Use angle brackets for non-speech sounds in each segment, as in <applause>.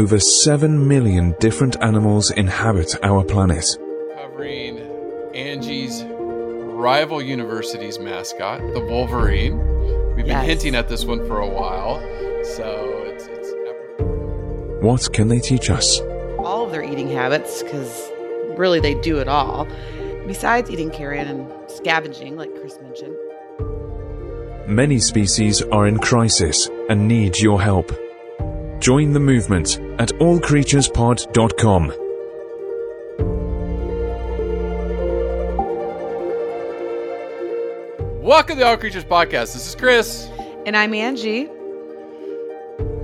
Over 7 million different animals inhabit our planet. covering Angie's rival university's mascot, the Wolverine. We've been Yes. hinting at this one for a while, so it's it's. What can they teach us? all of their eating habits because really they do it all. Besides eating carrion and scavenging, like Chris mentioned. Many species are in crisis and need your help. Join the movement at allcreaturespod.com. Welcome to the All Creatures Podcast. This is Chris. And I'm Angie.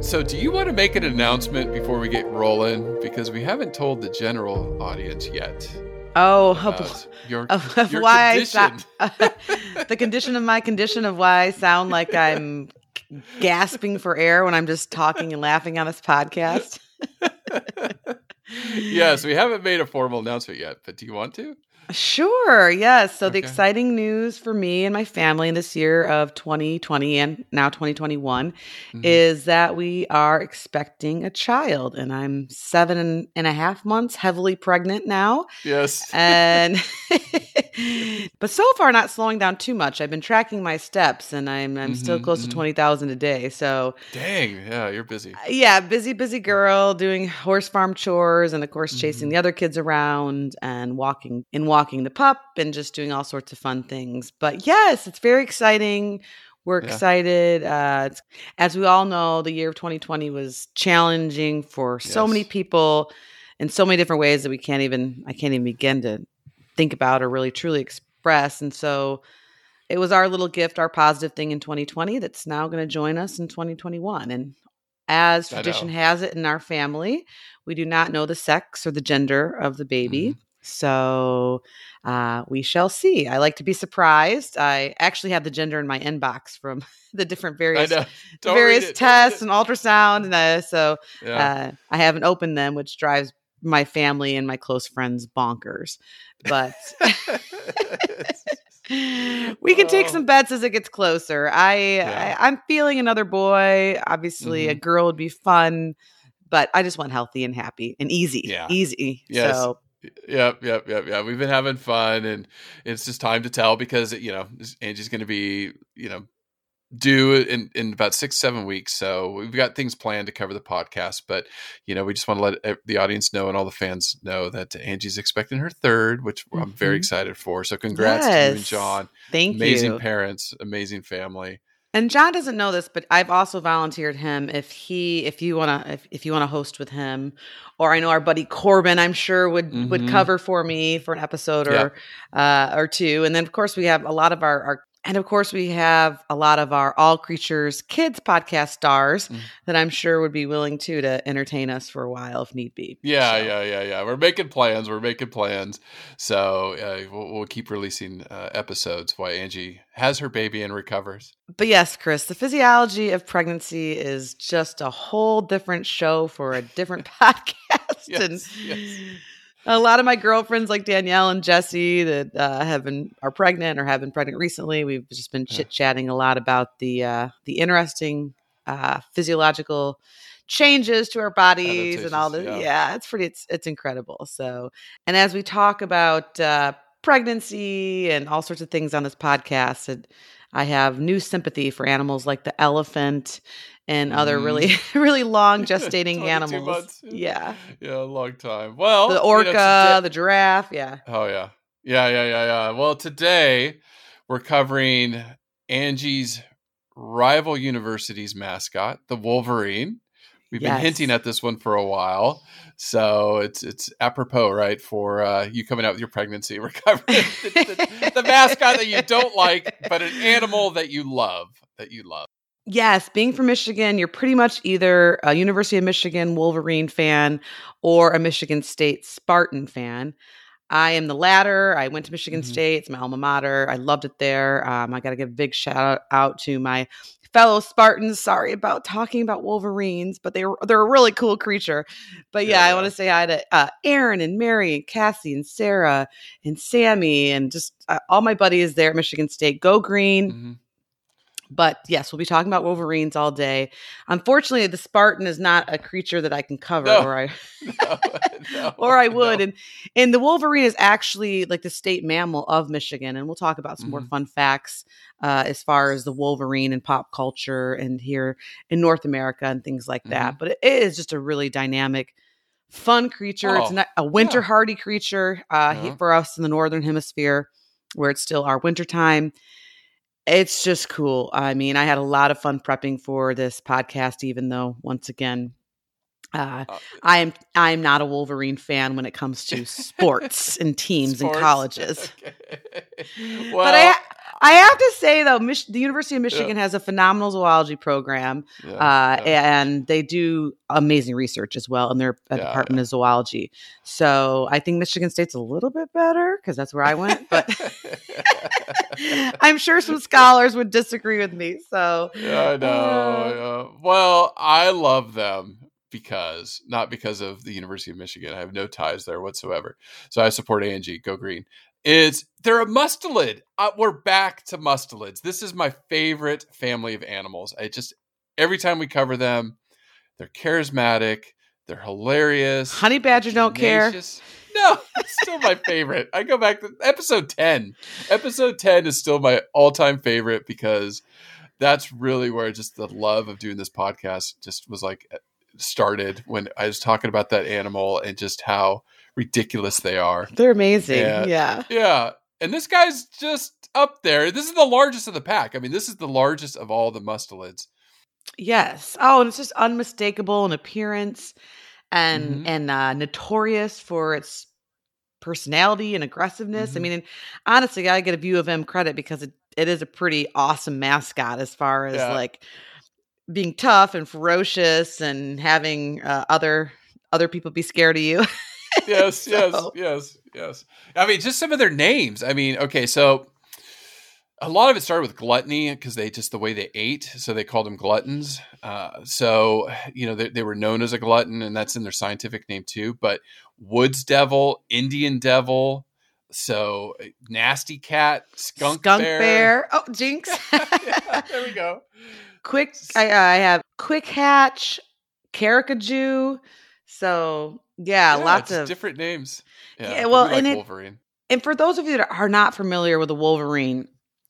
So, do you want to make an announcement before we get rolling? Because we haven't told the general audience yet. Oh, about your, of, of your why condition. I sound, <laughs> the condition of my condition of why I sound like I'm gasping for air when I'm just talking and laughing on this podcast. <laughs> yes, we haven't made a formal announcement yet, but do you want to? Sure. Yes. So the Okay. exciting news for me and my family in this year of 2020 and now 2021 Mhm. is that we are expecting a child, and I'm seven and a half months, heavily pregnant now, Yes. and <laughs> <laughs> but so far not slowing down too much. I've been tracking my steps, and I'm I'm still Mhm, close to twenty thousand a day. So Dang. Yeah, you're busy. yeah, busy, busy girl doing horse farm chores and of course chasing Mhm. the other kids around and walking and walking the pup and just doing all sorts of fun things. But yes, it's very exciting. We're Yeah. excited. Uh, it's, as we all know, the year of 2020 was challenging for so many people in so many different ways that we can't even I can't even begin to think about or really truly express. And so it was our little gift, our positive thing in 2020 that's now going to join us in 2021. And as tradition has it in our family, we do not know the sex or the gender of the baby. Mm-hmm. So uh, we shall see. I like to be surprised. I actually have the gender in my inbox from <laughs> the different various know. the Don't read various it, don't read tests and ultrasound, and uh, so Yeah. uh, I haven't opened them, which drives my family and my close friends bonkers. But <laughs> <laughs> we can take Oh. some bets as it gets closer. I, Yeah. I I'm feeling another boy. Obviously, a Mhm. girl would be fun, but I just want healthy and happy and easy. Yeah. easy. Yes. So Yep, yep, yep, yep. We've been having fun, and it's just time to tell because you know Angie's going to be you know due in in about six seven weeks. So we've got things planned to cover the podcast, but you know we just want to let the audience know and all the fans know that Angie's expecting her third, which I'm very Mhm. excited for. So congrats to you and John. thank amazing you. Amazing parents, amazing family. And John doesn't know this, but I've also volunteered him if he if you wanna if, if you wanna host with him, or I know our buddy Corbin, I'm sure would would Mhm. cover for me for an episode or Yep. uh or two. And then of course we have a lot of our, our and of course we have a lot of our All Creatures Kids podcast stars Mm. that I'm sure would be willing to to entertain us for a while if need be. Yeah, So, yeah, yeah, yeah. We're making plans. We're making plans. So uh, we'll, we'll keep releasing uh, episodes while Angie has her baby and recovers. But yes, Chris, the physiology of pregnancy is just a whole different show for a different <laughs> podcast. and Yes, yes. A lot of my girlfriends, like Danielle and Jesse, that uh, have been are pregnant or have been pregnant recently, we've just been chit chatting a lot about the uh, the interesting uh, physiological changes to our bodies and all this. Yeah. yeah. it's pretty. It's it's incredible. So, and as we talk about uh, pregnancy and all sorts of things on this podcast, it, I have new sympathy for animals like the elephant and other really <laughs> really long <laughs> gestating animals. Mm-hmm. Yeah, Yeah, a long time. Well, the you know, orca, today- the giraffe. Yeah. Oh yeah. Yeah, yeah, yeah, yeah. Well, today we're covering Angie's rival university's mascot, the Wolverine. We've Yes. been hinting at this one for a while. So it's it's apropos, right, for uh, you coming out with your pregnancy. <laughs> We're the, the- the mascot that you don't like, but an animal that you love, that you love. Yes, being from Michigan, you're pretty much either a University of Michigan Wolverine fan or a Michigan State Spartan fan. I am the latter. I went to Michigan Mhm. State. It's my alma mater. I loved it there. Um, I got to give a big shout out, to my fellow Spartans. Sorry about talking about Wolverines, but they were they're a really cool creature. But yeah, Yeah, I want to say hi to uh, Erin and Mary and Cassie and Sarah and Sammy and just uh, all my buddies there at Michigan State. Go green. Mhm. But yes, we'll be talking about Wolverines all day. Unfortunately, the Spartan is not a creature that I can cover, No. or I <laughs> No, no, <laughs> or I would. And and the Wolverine is actually like the state mammal of Michigan. And we'll talk about some more Mhm. fun facts uh, as far as the Wolverine and pop culture and here in North America and things like that. Mm-hmm. But it is just a really dynamic, fun creature. it's Oh, not a winter yeah. hardy creature uh, Yeah. for us in the northern hemisphere, where it's still our winter time. It's just cool. I mean, I had a lot of fun prepping for this podcast, even though once again, uh, Uh, I am I am not a Wolverine fan when it comes to sports <laughs> and teams sports? and colleges. <laughs> Okay. but I I have to say though, Mich- the University of Michigan has a phenomenal zoology program, yeah, uh, yeah. and they do amazing research as well in their uh, Yeah, Department of Zoology. So I think Michigan State's a little bit better because that's where I went, but. <laughs> I'm sure some scholars would disagree with me. So Yeah, I know. Uh, yeah. Well, I love them because not because of the University of Michigan. I have no ties there whatsoever. So I support Angie. Go green. It's they're a mustelid. Uh, we're back to mustelids. This is my favorite family of animals. I just every time we cover them, they're charismatic. They're hilarious. honey badger don't care. No, it's still my favorite. I go back to episode 10. Episode 10 is still my all time favorite because that's really where just the love of doing this podcast just was like started when I was talking about that animal and just how ridiculous they are. They're amazing. Yeah. yeah. Yeah. And this guy's just up there. This is the largest of the pack. I mean, this is the largest of all the mustelids. Yes. Oh, and it's just unmistakable in appearance and Mhm. and uh, notorious for its personality and aggressiveness. I Mhm. mean, and honestly, I get a view of him credit because it, it is a pretty awesome mascot as far as Yeah. like being tough and ferocious and having uh, other other people be scared of you. yes, <laughs> yes, So- yes, yes. I mean, just some of their names. I mean, okay, so a lot of it started with gluttony because they just the way they ate, so they called them gluttons. Uh, so you know they, they were known as a glutton, and that's in their scientific name too. But woods devil, Indian devil, so uh, nasty cat, skunk, skunk bear. Oh, jinx. <laughs> Yeah, there we go. <laughs> quick I, I have quick hatch caracajou so yeah, Yeah, lots of different names. Yeah, Yeah, well, we like and it- Wolverine. and for those of you that are not familiar with the wolverine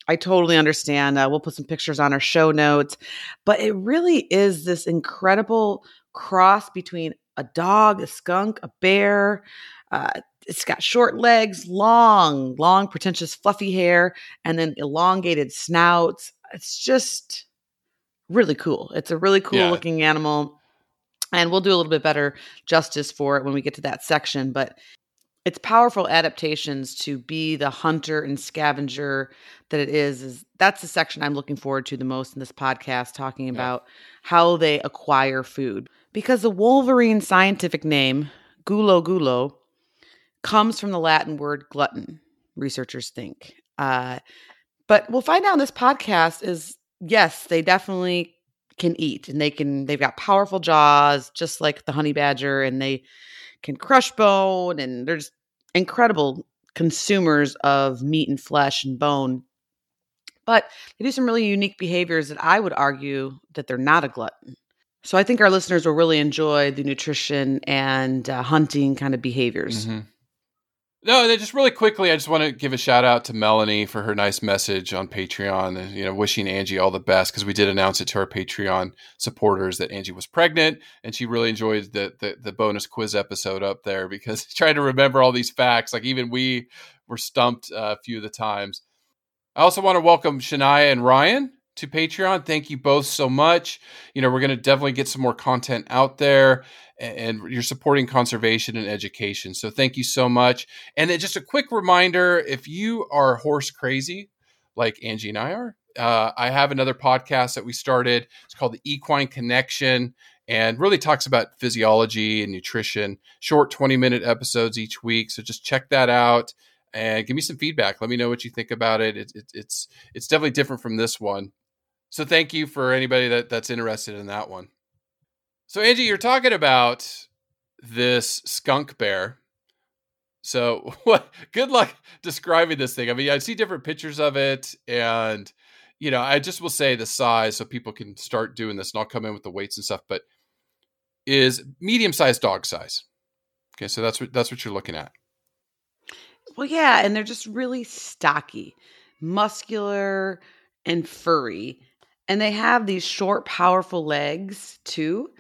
i totally understand uh, we'll put some pictures on our show notes but it really is this incredible cross between a dog a skunk a bear uh, it's got short legs long long pretentious fluffy hair and then elongated snouts it's just really cool. It's a really cool Yeah. looking animal and we'll do a little bit better justice for it when we get to that section but its powerful adaptations to be the hunter and scavenger that it is is that's the section i'm looking forward to the most in this podcast talking about how they acquire food. Because the wolverine scientific name gulo gulo comes from the latin word glutton researchers think. Uh, but we'll find out in this podcast is yes they definitely can eat and they can they've got powerful jaws just like the honey badger and they can crush bone and they're just incredible consumers of meat and flesh and bone but they do some really unique behaviors that i would argue that they're not a glutton So I think our listeners will really enjoy the nutrition and uh, hunting kind of behaviors. Mhm. No, just really quickly, I just want to give a shout out to Melanie for her nice message on Patreon. You know, wishing Angie all the best because we did announce it to our Patreon supporters that Angie was pregnant, and she really enjoyed the the, the bonus quiz episode up there because <laughs> trying to remember all these facts, like even we were stumped uh, a few of the times. I also want to welcome Shania and Ryan to Patreon. Thank you both so much. You know, we're going to definitely get some more content out there and you're supporting conservation and education. So thank you so much. And then just a quick reminder if you are horse crazy, like Angie and I are, uh, I have another podcast that we started. It's called the Equine Connection and really talks about physiology and nutrition, short 20 minute episodes each week. So just check that out and give me some feedback. Let me know what you think about it. it, it it's, it's definitely different from this one. So thank you for anybody that, that's interested in that one. So Angie, you're talking about this skunk bear. So <laughs> what good luck describing this thing. I mean, I see different pictures of it and you know, I just will say the size so people can start doing this and I'll come in with the weights and stuff, but is medium-sized dog size. Okay, so that's what that's what you're looking at. Well, yeah, and they're just really stocky, muscular, and furry. And they have these short, powerful legs too.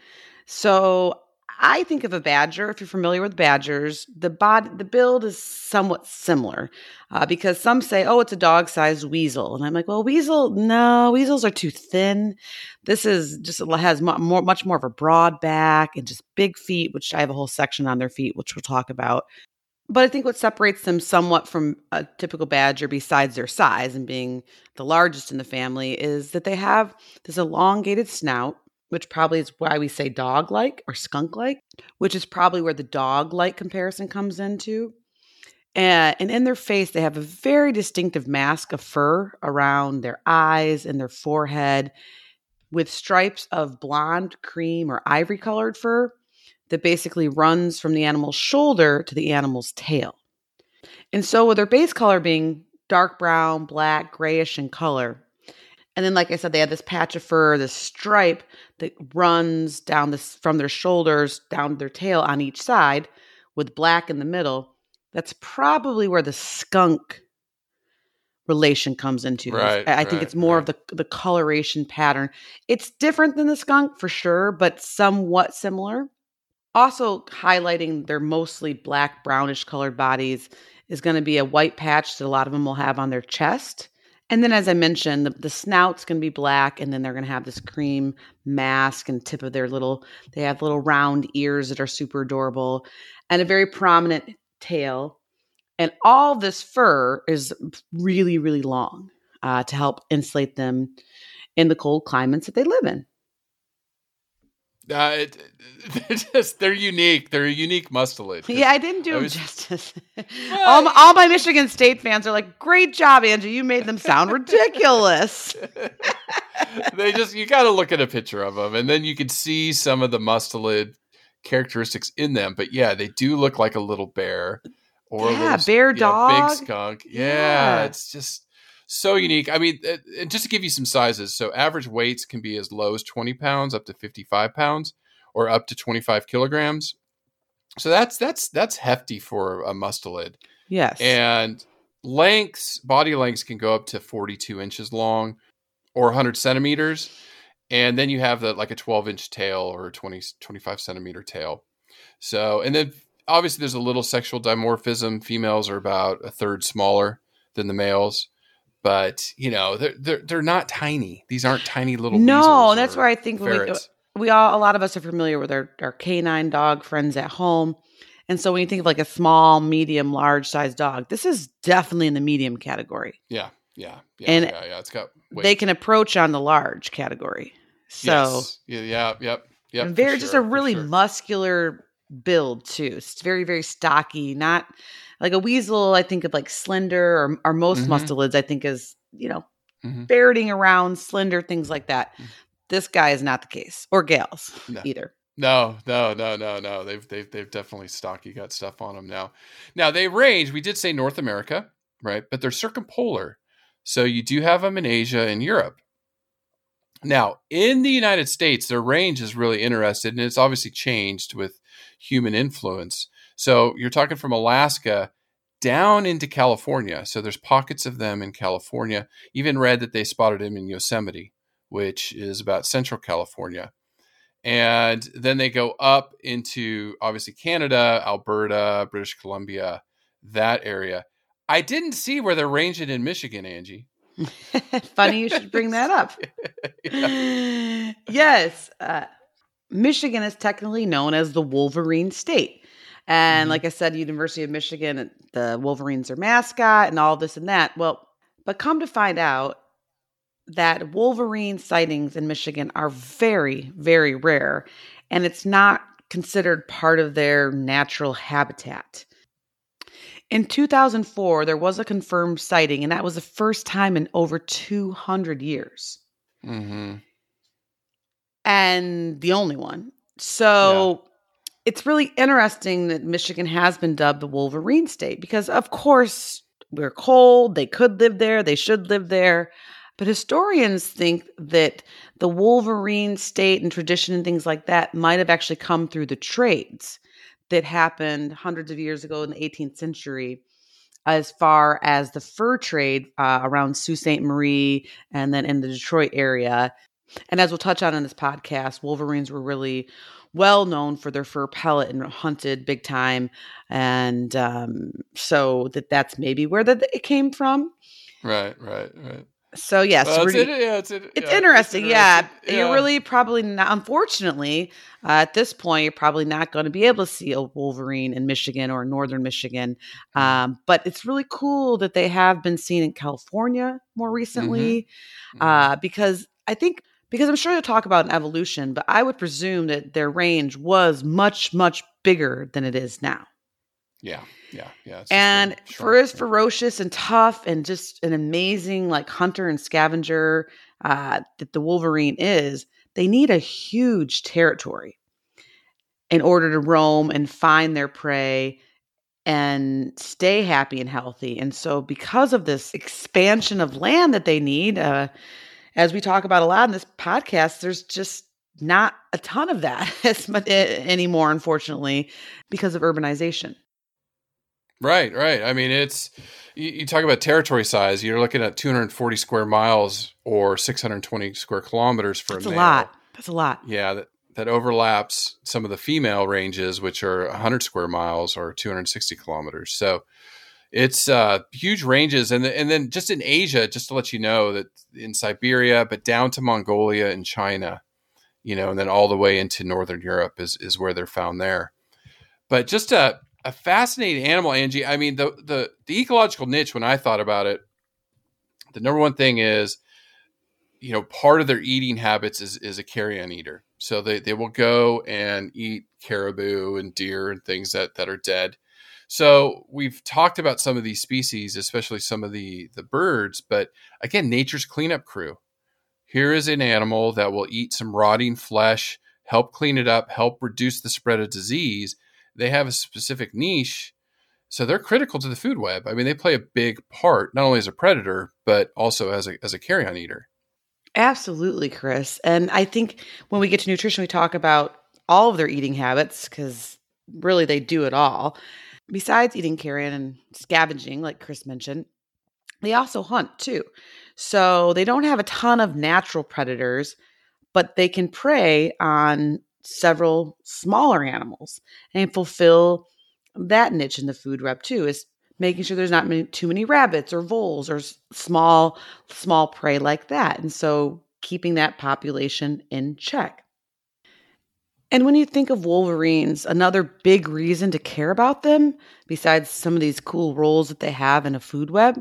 So I think of a badger. If you're familiar with badgers, the body, the build is somewhat similar, uh, because some say, "Oh, it's a dog-sized weasel," and I'm like, "Well, weasel, no, weasels are too thin. This is just has more, much more of a broad back and just big feet, which I have a whole section on their feet, which we'll talk about." But I think what separates them somewhat from a typical badger, besides their size and being the largest in the family, is that they have this elongated snout, which probably is why we say dog like or skunk like, which is probably where the dog like comparison comes into. And, and in their face, they have a very distinctive mask of fur around their eyes and their forehead with stripes of blonde, cream, or ivory colored fur that basically runs from the animal's shoulder to the animal's tail. And so, with their base color being dark brown, black, grayish in color, and then, like I said, they have this patch of fur, this stripe that runs down this from their shoulders down their tail on each side, with black in the middle. That's probably where the skunk relation comes into. Right, I, I think it's more of the the coloration pattern. It's different than the skunk for sure, but somewhat similar. Also highlighting their mostly black brownish colored bodies is going to be a white patch that a lot of them will have on their chest. And then, as I mentioned, the, the snout's going to be black, and then they're going to have this cream mask and tip of their little, they have little round ears that are super adorable, and a very prominent tail. And all this fur is really, really long uh, to help insulate them in the cold climates that they live in. Uh, it, <laughs> they're just they're unique. They're a unique mustelid. <laughs> Yeah, I didn't do I them was- justice. <laughs> all, my, all my Michigan State fans are like, "Great job, Angie! You made them sound ridiculous." they just you got to look at a picture of them, and then you can see some of the mustelid characteristics in them. But yeah, they do look like a little bear or a Yeah, little bear yeah, dog. big skunk. Yeah, Yeah. it's just so unique. I mean, uh, and just to give you some sizes, so average weights can be as low as twenty pounds up to fifty five pounds, or up to twenty five kilograms. So that's that's that's hefty for a mustelid. Yes, and lengths body lengths can go up to 42 inches long or 100 centimeters. And then you have the like a 12 inch tail or a 20 25 centimeter tail. So and then obviously there's a little sexual dimorphism. Females are about a third smaller than the males but you know they're they're, they're not tiny these aren't tiny little no, that's where I think we, we all a lot of us are familiar with our, our canine dog friends at home. And so when you think of like a small, medium, large size dog, this is definitely in the medium category. yeah yeah yeah And yeah, yeah it's got They can approach on the large category. So Yes. yeah yeah yep yep very just a really sure. muscular build too. It's very, very stocky, not like a weasel, I think of like slender or or most Mhm. mustelids, I think is, you know, Mhm. ferreting around, slender, things like that. Mm. This guy is not the case. Or gals No. either. No, no, no, no, no. They've they've they've definitely stocky got stuff on them now. Now they range. We did say North America, right? But they're circumpolar, so you do have them in Asia and Europe. Now, in the United States, their range is really interested, and it's obviously changed with human influence. So you're talking from Alaska down into California. So there's pockets of them in California. Even read that they spotted him in Yosemite, which is about central California. And then they go up into obviously Canada, Alberta, British Columbia, that area. I didn't see where they're ranging in Michigan, Angie. <laughs> Funny you should bring that up. <laughs> yeah. Yes. Uh, Michigan is technically known as the Wolverine State. And mm-hmm. like I said, University of Michigan, the Wolverines are mascot and all this and that. Well, but come to find out that Wolverine sightings in Michigan are very, very rare, and it's not considered part of their natural habitat. In 2004, there was a confirmed sighting, and that was the first time in over 200 years. Mm-hmm. And the only one. So. It's really interesting that Michigan has been dubbed the Wolverine state because, of course, we're cold. They could live there, they should live there. But historians think that the Wolverine state and tradition and things like that might have actually come through the trades that happened hundreds of years ago in the 18th century as far as the fur trade uh, around Sault Ste. Marie and then in the Detroit area. And as we'll touch on in this podcast, Wolverines were really well known for their fur pellet and hunted big time. And um, so that that's maybe where the, it came from. Right, right, right. So yes, well, it's, really, it, yeah, it's, it, it's, yeah, interesting. it's. Yeah. yeah. you're really probably not. Unfortunately, uh, at this point, you're probably not going to be able to see a Wolverine in Michigan or northern Michigan. Mm-hmm. Um, but it's really cool that they have been seen in California more recently, mm-hmm. uh, mm-hmm. because I think because I'm sure you'll talk about an evolution, but I would presume that their range was much much bigger than it is now. Yeah. Yeah, yeah. And for as ferocious and tough and just an amazing like hunter and scavenger uh, that the Wolverine is, they need a huge territory in order to roam and find their prey and stay happy and healthy. And so, because of this expansion of land that they need, uh, as we talk about a lot in this podcast, there's just not a ton of that <laughs> anymore, unfortunately, because of urbanization. Right, right. I mean, it's you, you, talk about territory size. You're looking at 240 square miles or 620 square kilometers for That's a, a lot. That's a lot. Yeah, that that overlaps some of the female ranges, which are 100 square miles or 260 kilometers. So it's uh, huge ranges, and and then just in Asia, just to let you know that in Siberia, but down to Mongolia and China, you know, and then all the way into northern Europe is is where they're found there. But just to a fascinating animal, Angie. I mean, the the the ecological niche. When I thought about it, the number one thing is, you know, part of their eating habits is is a carrion eater. So they they will go and eat caribou and deer and things that that are dead. So we've talked about some of these species, especially some of the the birds, but again, nature's cleanup crew. Here is an animal that will eat some rotting flesh, help clean it up, help reduce the spread of disease. They have a specific niche so they're critical to the food web. I mean they play a big part not only as a predator but also as a as a carrion eater. Absolutely chris. And i think when we get to nutrition we talk about all of their eating habits because really they do it all besides eating carrion and scavenging like chris mentioned they also hunt too. So they don't have a ton of natural predators but they can prey on several smaller animals and fulfill that niche in the food web too is making sure there's not many, too many rabbits or voles or small small prey like that. And so keeping that population in check and when you think of wolverines another big reason to care about them besides some of these cool roles that they have in a food web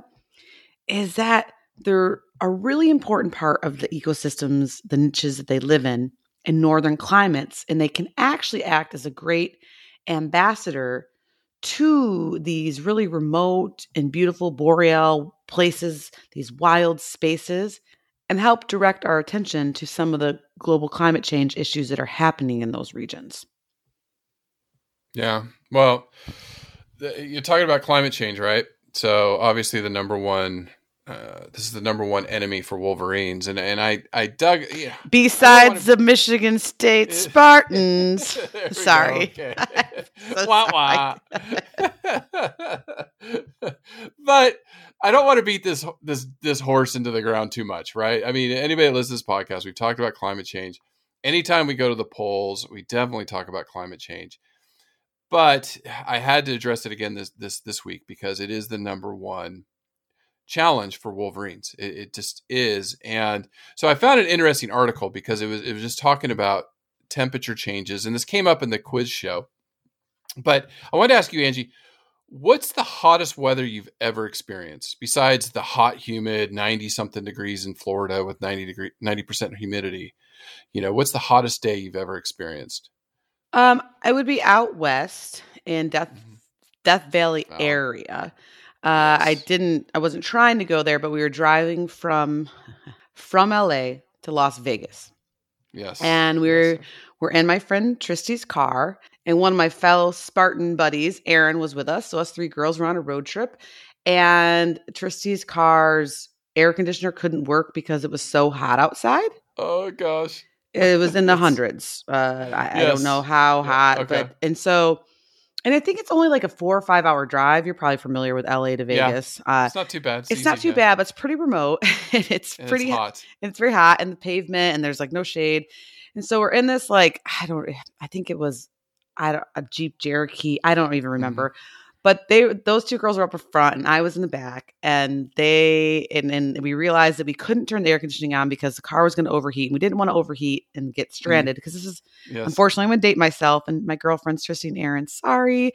is that they're a really important part of the ecosystems the niches that they live in in northern climates, and they can actually act as a great ambassador to these really remote and beautiful boreal places, these wild spaces, and help direct our attention to some of the global climate change issues that are happening in those regions. Yeah. Well, you're talking about climate change, right? So, obviously, the number one uh, this is the number one enemy for Wolverines, and and I I dug. Yeah, Besides the Michigan State <laughs> Spartans. <laughs> Sorry. okay. <laughs> so wah wah. but I don't want to beat this this this horse into the ground too much, right? I mean, anybody that listens to this podcast, we've talked about climate change. Anytime we go to the polls, we definitely talk about climate change. But I had to address it again this this this week because it is the number one challenge for Wolverines. It, it just is, and so I found an interesting article because it was it was just talking about temperature changes, and this came up in the quiz show. But I wanted to ask you, Angie, what's the hottest weather you've ever experienced besides the hot, humid, ninety something degrees in Florida with ninety degree ninety percent humidity? You know, what's the hottest day you've ever experienced? Um, I would be out west in Death Mhm. Death Valley Oh. area. Uh, I didn't. I wasn't trying to go there, but we were driving from from LA to Las Vegas, Yes, and we were Yes. we're in my friend Tristy's car, and one of my fellow Spartan buddies, Erin, was with us. So us three girls were on a road trip, and Tristy's car's air conditioner couldn't work because it was so hot outside. Oh gosh. It was in the <laughs> hundreds. Uh, I, I don't know how Yeah, hot, okay. but and so, and I think it's only like a four or five hour drive. You're probably familiar with LA to Yeah. Vegas. Uh, It's not too bad. it's not too yeah. bad, but it's pretty remote. <laughs> and it's And pretty it's hot. and it's very hot and the pavement and there's like no shade. And so we're in this like I don't I think it was I don't a Jeep Cherokee. I don't even remember. But they those two girls were up front and I was in the back and they and, and we realized that we couldn't turn the air conditioning on because the car was going to overheat and we didn't want to overheat and get mm. stranded because this is Yes. Unfortunately, I'm going to date myself and my girlfriends, Tristy and Erin. Sorry,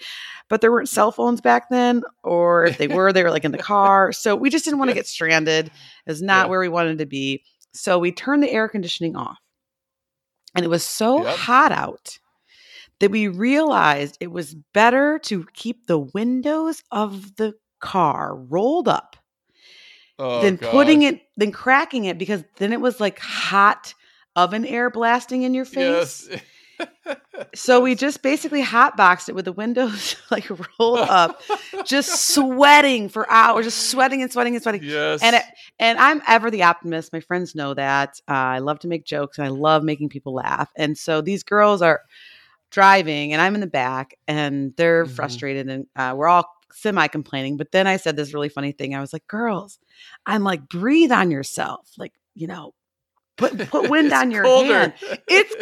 but there weren't cell phones back then, or if they were, they were like in the car. So we just didn't want to get stranded. Was not Yeah. where we wanted to be. So we turned the air conditioning off. And it was so Yep. hot out that we realized it was better to keep the windows of the car rolled up Oh, than putting it, than cracking it, because then it was like hot oven air blasting in your face. Yes. So we <laughs> just basically hotboxed it with the windows <laughs> like rolled up, just <laughs> sweating for hours, just sweating and sweating and sweating. yes. And it, and I'm ever the optimist. My friends know that. Uh, I love to make jokes and I love making people laugh. And so these girls are driving, and I'm in the back, and they're Mhm. frustrated, and uh, we're all semi complaining. But then I said this really funny thing. I was like, "Girls, I'm like, breathe on yourself, like you know." Put, put <laughs> wind on your colder. hand. It's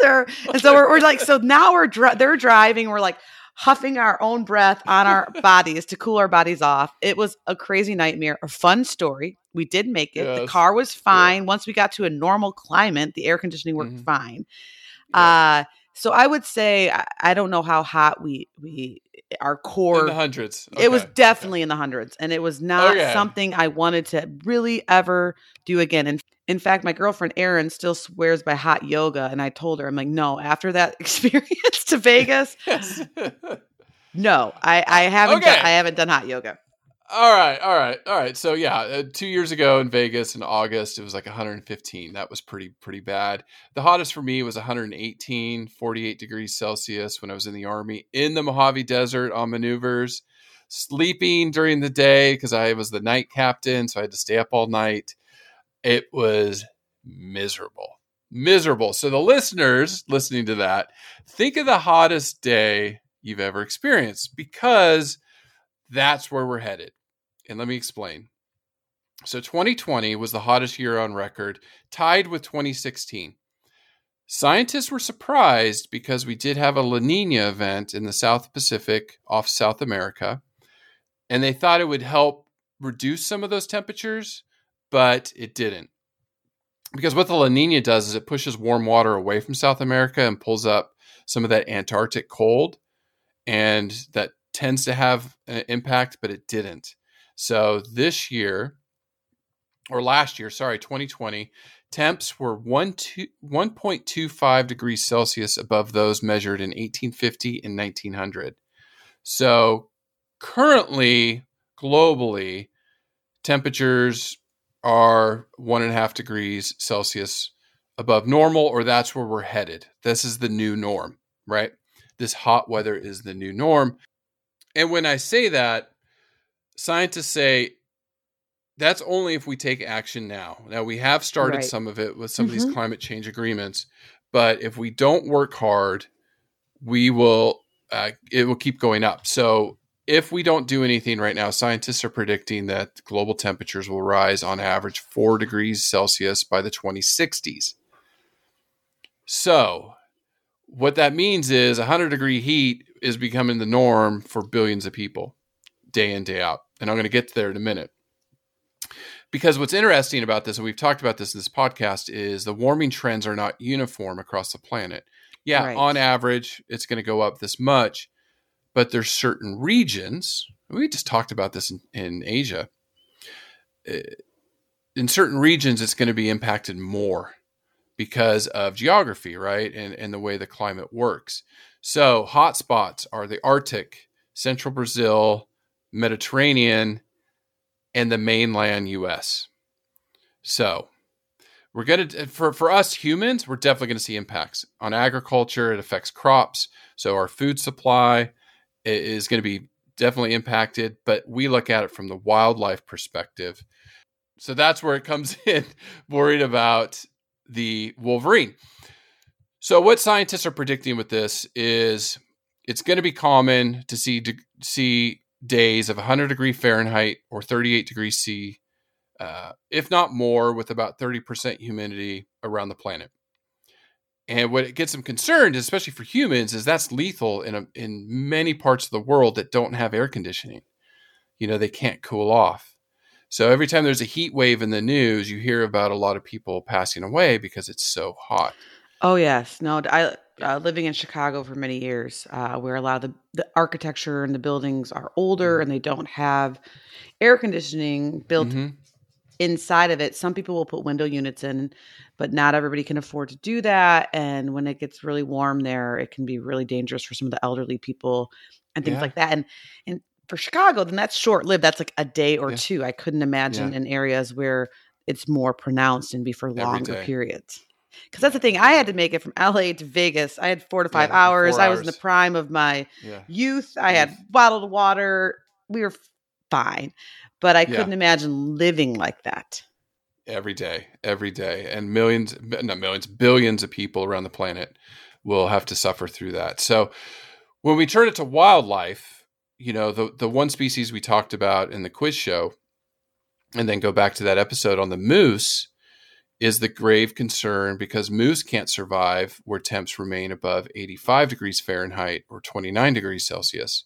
colder. And so we're, we're like, so now we're dri- they're driving. We're like huffing our own breath on our <laughs> bodies to cool our bodies off. It was a crazy nightmare. A fun story. We did make it. The car was fine. Once we got to a normal climate, the air conditioning worked Mhm. fine. Yeah. Uh, so I would say I, I don't know how hot we we our in core the hundreds. it was Okay, okay. definitely in the hundreds, and it was not Okay. something I wanted to really ever do again. And in fact, my girlfriend Erin still swears by hot yoga, and I told her, I'm like, no, after that <laughs> experience to <laughs> Vegas, Yes. no, I, I haven't, done, I haven't done hot yoga. All right, all right, all right. So yeah, uh, two years ago in Vegas in August, it was like 115. That was pretty pretty bad. The hottest for me was 118, 48 degrees Celsius when I was in the army in the Mojave Desert on maneuvers, sleeping during the day because I was the night captain, so I had to stay up all night. It was miserable, miserable. So the listeners listening to that, think of the hottest day you've ever experienced because that's where we're headed. And let me explain. So 2020 was the hottest year on record, tied with 2016. Scientists were surprised because we did have a La Nina event in the South Pacific off South America, and they thought it would help reduce some of those temperatures, but it didn't. Because what the La Nina does is it pushes warm water away from South America and pulls up some of that Antarctic cold, and that tends to have an impact, but it didn't. So this year, or last year, sorry, 2020, temps were 1 two, 1.25 degrees Celsius above those measured in 1850 and 1900. So currently, globally, temperatures are one and a half degrees Celsius above normal, or that's where we're headed. This is the new norm, right? This hot weather is the new norm. And when I say that, scientists say that's only if we take action now. Now we have started Right. some of it with some of these Mhm. climate change agreements, but if we don't work hard, we will uh, it will keep going up. So if we don't do anything right now, scientists are predicting that global temperatures will rise on average 4 degrees Celsius by the 2060s. So, what that means is 100 degree heat is becoming the norm for billions of people day in, day out. And I'm going to get there in a minute. Because what's interesting about this, and we've talked about this in this podcast, is the warming trends are not uniform across the planet. Yeah, Right. on average, it's going to go up this much, but there's certain regions. We just talked about this in, in Asia. Uh, In certain regions, it's going to be impacted more because of geography, right? And, and the way the climate works. So, hotspots are the Arctic, central Brazil, Mediterranean, and the mainland US. So, we're going to, for, for us humans, we're definitely going to see impacts on agriculture. It affects crops. So, our food supply is going to be definitely impacted, but we look at it from the wildlife perspective. So, that's where it comes <laughs> in, worried about the wolverine. So, what scientists are predicting with this is it's going to be common to see to see days of 100 degree Fahrenheit or 38 degrees C, uh, if not more, with about 30% humidity around the planet. And what it gets them concerned, especially for humans, is that's lethal in a, in many parts of the world that don't have air conditioning. You know, they can't cool off. So every time there's a heat wave in the news, you hear about a lot of people passing away because it's so hot. Oh yes, no. I uh, living in Chicago for many years, uh, where a lot of the, the architecture and the buildings are older and they don't have air conditioning built Mhm. inside of it. Some people will put window units in, but not everybody can afford to do that. And when it gets really warm there, it can be really dangerous for some of the elderly people and things Yeah. like that. And and for Chicago, then that's short lived. That's like a day or Yeah. two. I couldn't imagine Yeah. in areas where it's more pronounced and be for longer day. periods. Because that's the thing. I had to make it from LA to Vegas. I had four to five Yeah, hours. four I was in the prime of my Yeah. youth. I had bottled water. We were fine. But I Yeah. couldn't imagine living like that. every day, every day, and millions, not millions, billions of people around the planet will have to suffer through that. So, when we turn it to wildlife, you know, the the one species we talked about in the quiz show, and then go back to that episode on the moose, is the grave concern because moose can't survive where temps remain above 85 degrees Fahrenheit or 29 degrees Celsius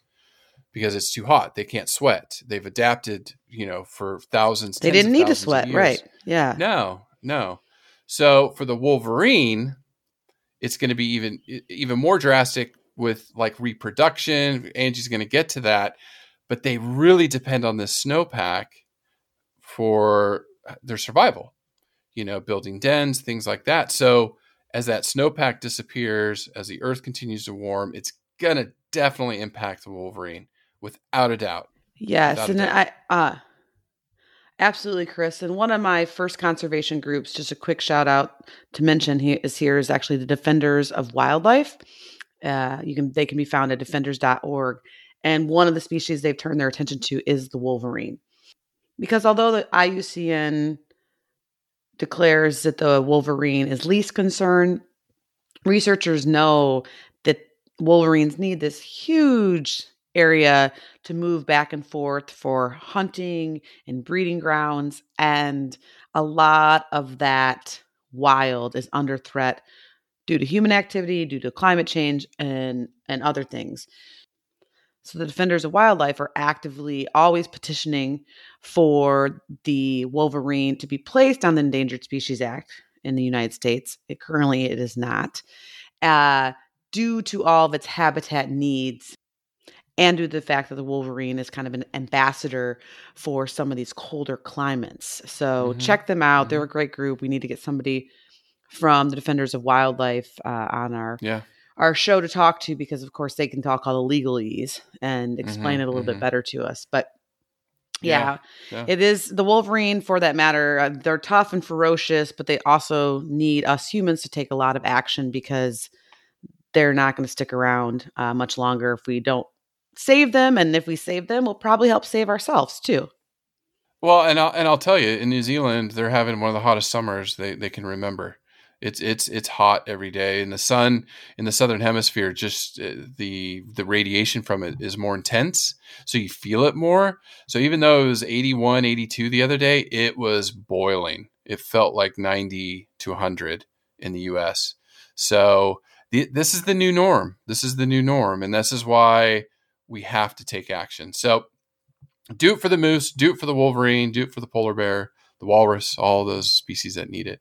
because it's too hot. They can't sweat. They've adapted, you know, for thousands. They didn't need to sweat, right? Yeah. No, no. So for the Wolverine, it's going to be even even more drastic with like reproduction. Angie's going to get to that, but they really depend on this snowpack for uh, their survival. You know, building dens, things like that. So as that snowpack disappears, as the Earth continues to warm, it's going to definitely impact the Wolverine without a doubt. Yes, Without and doubt. I uh absolutely, Chris. And one of my first conservation groups, just a quick shout out to mention he is here is actually the Defenders of Wildlife. Uh, you can they can be found at defenders.org. And one of the species they've turned their attention to is the wolverine. Because although the IUCN declares that the wolverine is least concern, researchers know that wolverines need this huge area to move back and forth for hunting and breeding grounds. And a lot of that wild is under threat due to human activity, due to climate change, and, and other things. So the defenders of wildlife are actively always petitioning for the wolverine to be placed on the Endangered Species Act in the United States. It currently it is not, uh, due to all of its habitat needs, and due to the fact that the wolverine is kind of an ambassador for some of these colder climates. So Mhm. check them out; they're a great group. We need to get somebody from the Defenders of Wildlife uh, on our Yeah. our show to talk to because of course they can talk all the legalese and explain Mhm, it a little bit better to us but Yeah, yeah, it is the wolverine for that matter uh, they're tough and ferocious but they also need us humans to take a lot of action because they're not going to stick around uh, much longer if we don't save them and if we save them we'll probably help save ourselves too. Well, and I'll, and I'll tell you, in New Zealand, they're having one of the hottest summers they, they can remember. It's it's it's hot every day, and the sun in the southern hemisphere just uh, the the radiation from it is more intense, so you feel it more. So even though it was 81, 82 the other day, it was boiling. It felt like 90 to 100 in the U.S. So the, this is the new norm. This is the new norm, and this is why we have to take action. So do it for the moose, do it for the wolverine, do it for the polar bear, the walrus, all those species that need it.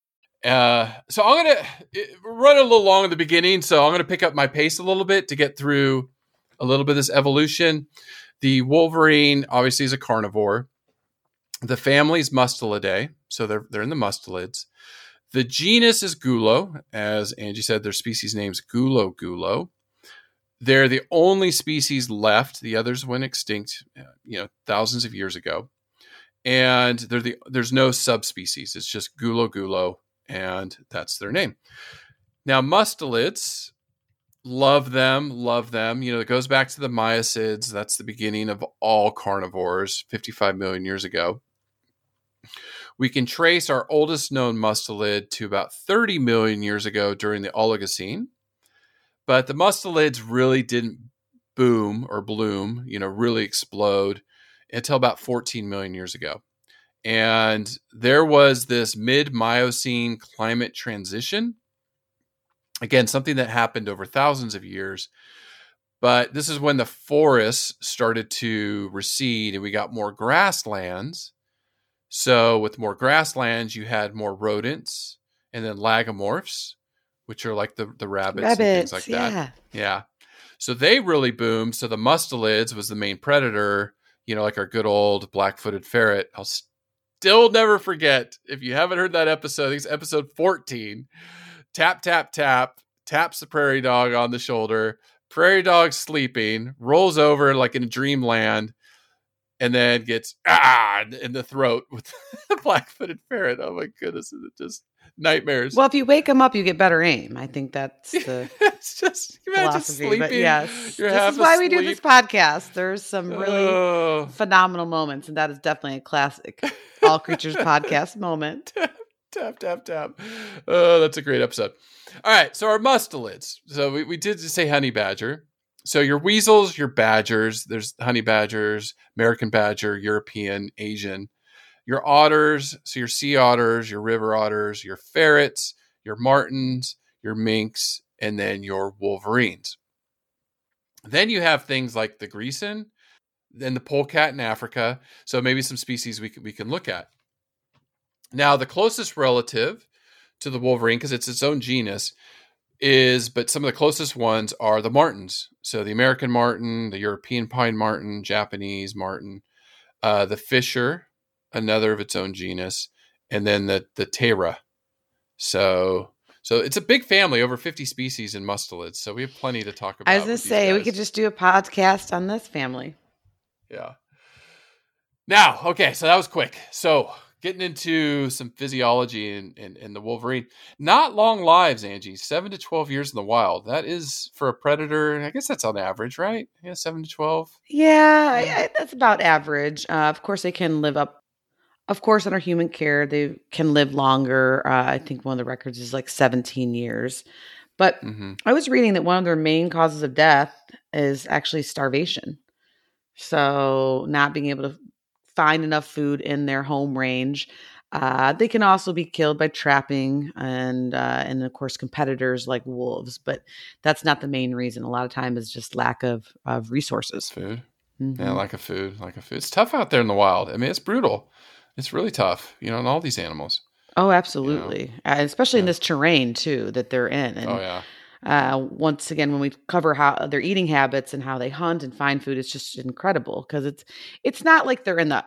Uh, so I'm gonna run a little long at the beginning. So I'm gonna pick up my pace a little bit to get through a little bit of this evolution. The wolverine obviously is a carnivore. The family's Mustelidae, so they're they're in the mustelids. The genus is Gulo, as Angie said. Their species name's Gulo gulo. They're the only species left. The others went extinct, uh, you know, thousands of years ago. And they're the there's no subspecies. It's just Gulo gulo and that's their name. Now, mustelids, love them, love them. You know, it goes back to the Miacids. That's the beginning of all carnivores 55 million years ago. We can trace our oldest known mustelid to about 30 million years ago during the Oligocene. But the mustelids really didn't boom or bloom, you know, really explode until about 14 million years ago. And there was this mid Miocene climate transition. Again, something that happened over thousands of years. But this is when the forests started to recede and we got more grasslands. So, with more grasslands, you had more rodents and then lagomorphs, which are like the, the rabbits, rabbits and things like yeah. that. Yeah. So they really boomed. So the mustelids was the main predator, you know, like our good old black footed ferret. I'll still never forget. If you haven't heard that episode, I think it's episode 14. Tap, tap, tap, taps the prairie dog on the shoulder. Prairie dog sleeping, rolls over like in dreamland, and then gets ah in the throat with <laughs> the black footed ferret. Oh my goodness, is it just nightmares? Well, if you wake him up, you get better aim. I think that's <laughs> the it's just philosophy. Sleeping, but yes, this is why we do this podcast. There's some really oh. phenomenal moments, and that is definitely a classic All Creatures <laughs> podcast moment. tap tap tap. Oh, that's a great episode. All right, so our mustelids. So we, we did say honey badger. So your weasels, your badgers. There's honey badgers, American badger, European, Asian. Your otters, so your sea otters, your river otters, your ferrets, your martens, your minks, and then your wolverines. Then you have things like the grison, then the polecat in Africa. So maybe some species we can, we can look at. Now, the closest relative to the wolverine, because it's its own genus, is but some of the closest ones are the martens. So the American marten, the European pine marten, Japanese marten, uh, the fisher, another of its own genus, and then the the tayra. So so it's a big family, over 50 species in mustelids. So we have plenty to talk about. I was going to say, we could just do a podcast on this family. Yeah. Now, okay, so that was quick. So getting into some physiology and in, in, in, the Wolverine. Not long lives, Angie. Seven to 12 years in the wild. That is for a predator. I guess that's on average, right? Yeah, seven to 12. Yeah, I, I, that's about average. Uh, of course, they can live up. Of course, under human care, they can live longer. Uh, I think one of the records is like 17 years. But mm-hmm. I was reading that one of their main causes of death is actually starvation. So, not being able to find enough food in their home range. Uh, they can also be killed by trapping and uh, and of course competitors like wolves, but that's not the main reason. A lot of time is just lack of of resources. Food. Mm-hmm. Yeah, like a food, like a food. It's tough out there in the wild. I mean, it's brutal. It's really tough, you know, in all these animals. Oh, absolutely, uh, especially in this terrain too that they're in. And oh yeah. uh, once again, when we cover how their eating habits and how they hunt and find food, it's just incredible because it's it's not like they're in the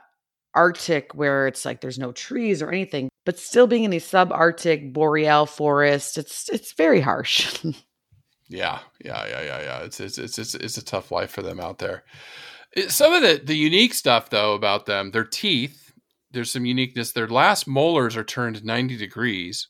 Arctic where it's like there's no trees or anything, but still being in these subarctic boreal forests, it's it's very harsh. <laughs> Yeah, yeah, yeah, yeah, yeah. It's it's it's it's, it's a tough life for them out there. It- some of the the unique stuff though about them, their teeth. There's some uniqueness. Their last molars are turned 90 degrees,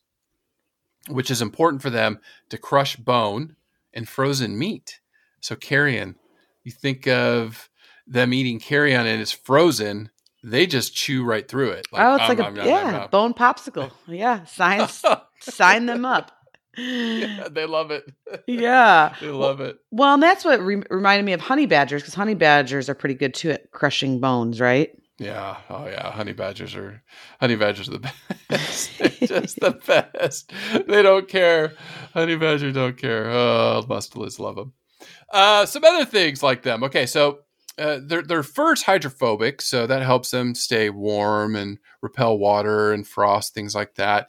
which is important for them to crush bone and frozen meat. So carrion, you think of them eating carrion and it's frozen, they just chew right through it. oh, it's like um, a um, yeah um, bone popsicle. Yeah, science <laughs> sign them up. yeah, they love it. Yeah. <laughs> they love it. Well, and that's what re- reminded me of honey badgers because honey badgers are pretty good too at crushing bones, right? Yeah. Oh yeah. Honey badgers are honey badgers are the <laughs> best. Just the best. They don't care. Honey badgers don't care. Oh, mustelids love them. Uh, some other things like them. Okay, so uh, their their fur's hydrophobic, so that helps them stay warm and repel water and frost, things like that.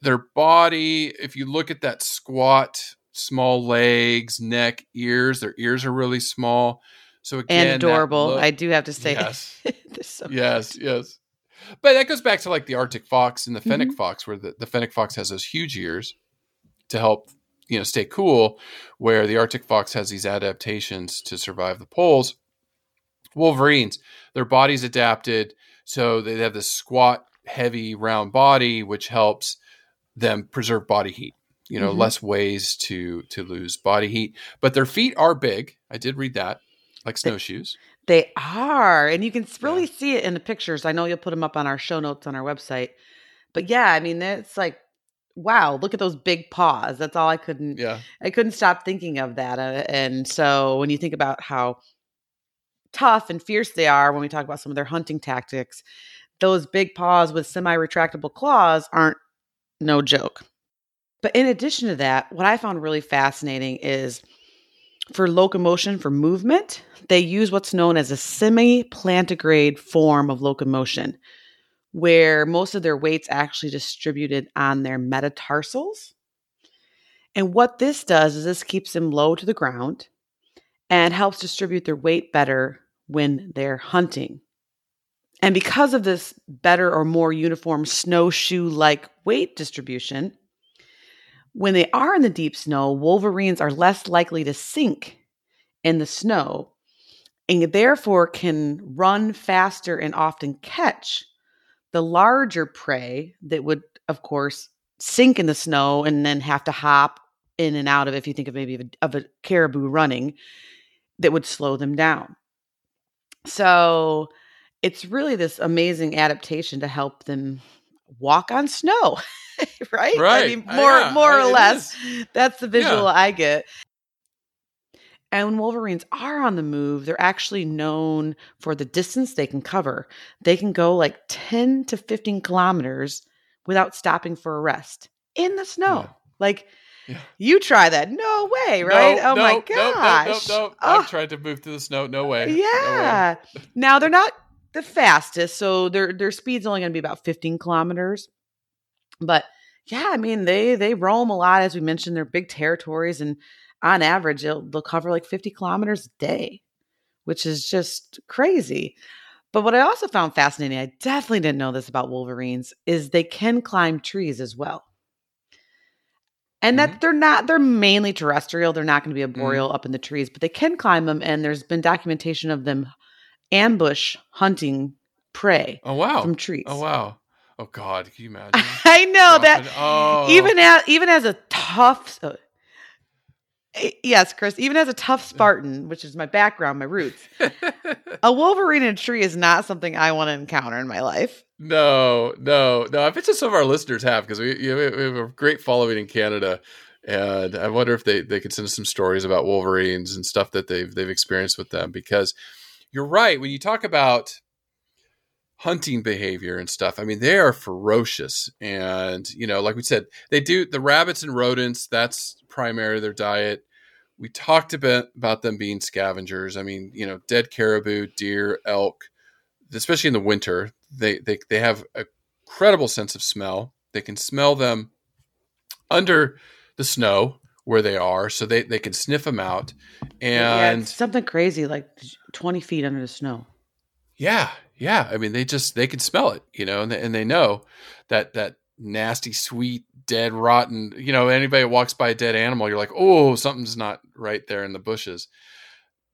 Their body, if you look at that squat, small legs, neck, ears, their ears are really small. So again, and adorable. look- I do have to say, Yes. <laughs> So yes, yes. But that goes back to like the Arctic fox and the fennec Mhm. fox, where the, the fennec fox has those huge ears to help you know stay cool, where the Arctic fox has these adaptations to survive the poles. Wolverines, their body's adapted, so they have this squat, heavy, round body, which helps them preserve body heat. You know, Mhm. less ways to to lose body heat. But their feet are big. I did read that, like snowshoes. They are, and you can really see it in the pictures. I know you'll put them up on our show notes on our website. But yeah, I mean, it's like, wow, look at those big paws. That's all I couldn't. Yeah. I couldn't stop thinking of that. Uh, and so when you think about how tough and fierce they are, when we talk about some of their hunting tactics, those big paws with semi-retractable claws aren't no joke. But in addition to that, what I found really fascinating is for locomotion, for movement, they use what's known as a semi plantigrade form of locomotion, where most of their weight's actually distributed on their metatarsals. And what this does is this keeps them low to the ground and helps distribute their weight better when they're hunting. And because of this better or more uniform snowshoe like weight distribution, when they are in the deep snow, wolverines are less likely to sink in the snow and therefore can run faster and often catch the larger prey that would, of course, sink in the snow and then have to hop in and out of, if you think of maybe of a, of a caribou running, that would slow them down. So it's really this amazing adaptation to help them walk on snow, <laughs> right? I Right. mean, Uh, more yeah, more or less. is. That's the visual Yeah. I get. And when Wolverines are on the move, they're actually known for the distance they can cover. They can go like 10 to 15 kilometers without stopping for a rest in the snow. Yeah. Like, Yeah. you try that. No way, right? No, oh no, my gosh. No, no, no, Oh. I've tried to move through the snow. No way. No way. Yeah. now they're not the fastest, so their their speed's only going to be about 15 kilometers. But yeah, I mean they they roam a lot, as we mentioned. They're big territories, and on average, they'll they'll cover like 50 kilometers a day, which is just crazy. But what I also found fascinating, I definitely didn't know this about wolverines, is they can climb trees as well. And that mm-hmm. they're not, they're mainly terrestrial. They're not going to be a mm-hmm. boreal up in the trees, but they can climb them. And there's been documentation of them ambush hunting prey Oh wow. from oh, trees. Oh wow. Oh god. Can you imagine? <laughs> I know that oh. even as even as a tough Eh, yes chris even as a tough spartan which is my background my roots a wolverine in a tree is not something i want to encounter in my life No, no, no. I bet you some of our listeners have because we, you know, we have a great following in Canada, and I wonder if they, they could send us some stories about Wolverines and stuff that they've they've experienced with them. Because you're right when you talk about hunting behavior and stuff. I mean, they are ferocious. And, you know, like we said, they do the rabbits and rodents, that's primary their diet. We talked about, about them being scavengers. I mean, you know, dead caribou, deer, elk, especially in the winter, they, they, they have a credible sense of smell. They can smell them under the snow where they are, so they, they can sniff them out. And yeah, something crazy like 20 feet under the snow. Yeah, yeah. I mean, they just they can smell it, you know, and they, and they know that that nasty, sweet, dead, rotten. You know, anybody that walks by a dead animal, you're like, oh, something's not right there in the bushes.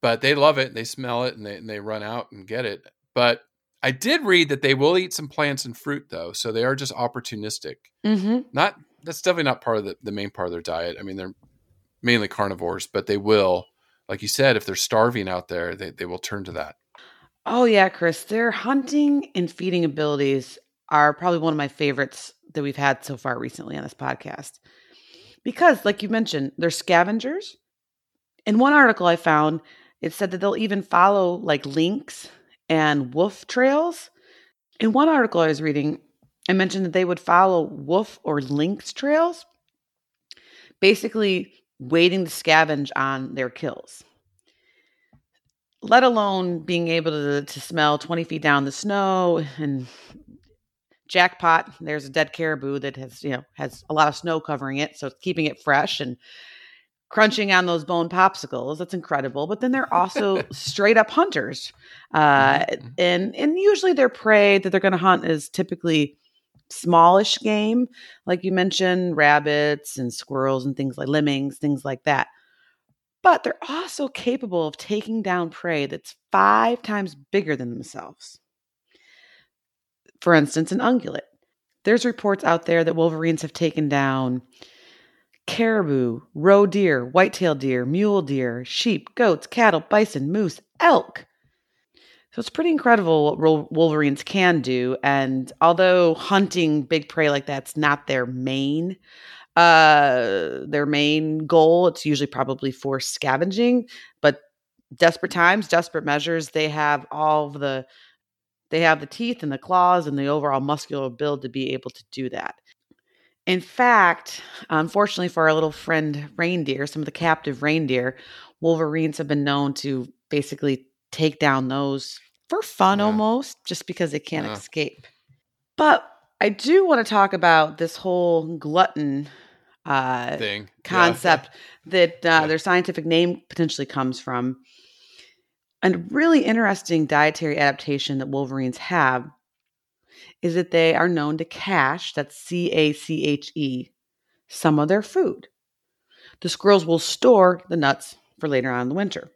But they love it. and They smell it, and they and they run out and get it. But I did read that they will eat some plants and fruit, though, so they are just opportunistic. Mm-hmm. Not that's definitely not part of the, the main part of their diet. I mean, they're mainly carnivores, but they will, like you said, if they're starving out there, they, they will turn to that. Oh yeah, Chris. Their hunting and feeding abilities are probably one of my favorites that we've had so far recently on this podcast. Because, like you mentioned, they're scavengers. In one article I found, it said that they'll even follow like lynx and wolf trails. In one article I was reading, I mentioned that they would follow wolf or lynx trails, basically waiting to scavenge on their kills. Let alone being able to, to smell 20 feet down the snow and jackpot, there's a dead caribou that has, you know, has a lot of snow covering it, so it's keeping it fresh and crunching on those bone popsicles. That's incredible. But then they're also <laughs> straight up hunters. Uh, mm-hmm. and and usually their prey that they're going to hunt is typically smallish game, like you mentioned, rabbits and squirrels and things like lemmings, things like that. But they're also capable of taking down prey that's five times bigger than themselves. For instance, an ungulate. There's reports out there that wolverines have taken down caribou, roe deer, white-tailed deer, mule deer, sheep, goats, cattle, bison, moose, elk. So it's pretty incredible what wolverines can do. And although hunting big prey like that's not their main, uh, their main goal, it's usually probably for scavenging. But desperate times, desperate measures, they have all the they have the teeth and the claws and the overall muscular build to be able to do that. In fact, unfortunately for our little friend reindeer, some of the captive reindeer, wolverines have been known to basically take down those for fun yeah. almost, just because they can't yeah. escape. But I do want to talk about this whole glutton uh, thing concept yeah. that uh, their scientific name potentially comes from. And really interesting dietary adaptation that wolverines have is that they are known to cache, that's C A C H E, some of their food. The squirrels will store the nuts for later on in the winter.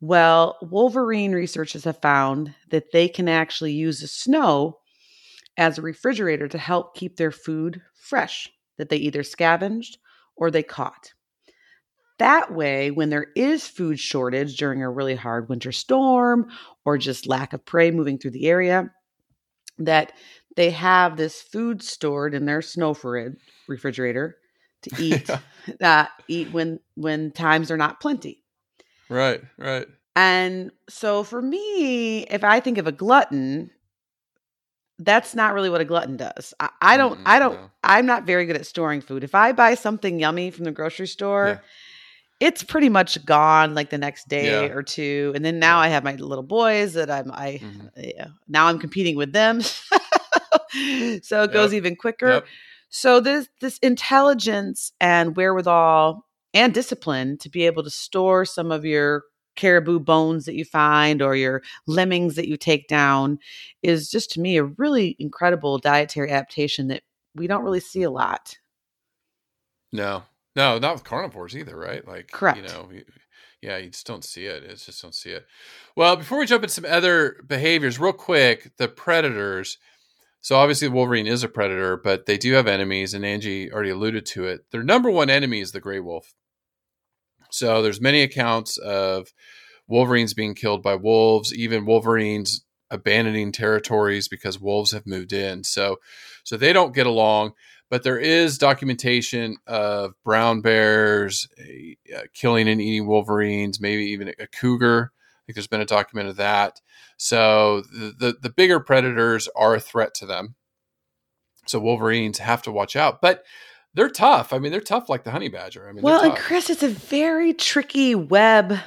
Well, Wolverine researchers have found that they can actually use the snow as a refrigerator to help keep their food fresh that they either scavenged or they caught. That way, when there is food shortage during a really hard winter storm or just lack of prey moving through the area, that they have this food stored in their snow refrigerator to <laughs> eat uh, eat when when times are not plenty. Right, right. And so for me, if I think of a glutton, that's not really what a glutton does. I, I don't, mm, I don't, no. I'm not very good at storing food. If I buy something yummy from the grocery store, yeah it's pretty much gone like the next day yeah. or two and then now yeah. i have my little boys that i'm i mm-hmm. now i'm competing with them <laughs> so it yep. goes even quicker yep. so this this intelligence and wherewithal and discipline to be able to store some of your caribou bones that you find or your lemmings that you take down is just to me a really incredible dietary adaptation that we don't really see a lot no no, not with carnivores either, right? Like, correct. You know, yeah, you just don't see it. It's just don't see it. Well, before we jump into some other behaviors, real quick, the predators. So obviously, the Wolverine is a predator, but they do have enemies, and Angie already alluded to it. Their number one enemy is the gray wolf. So there's many accounts of Wolverines being killed by wolves, even Wolverines abandoning territories because wolves have moved in. So, so they don't get along but there is documentation of brown bears uh, killing and eating wolverines, maybe even a cougar. I think there's been a document of that. So the, the, the bigger predators are a threat to them. So wolverines have to watch out, but they're tough. I mean, they're tough like the honey badger. I mean, well, and. Chris, it's a very tricky web.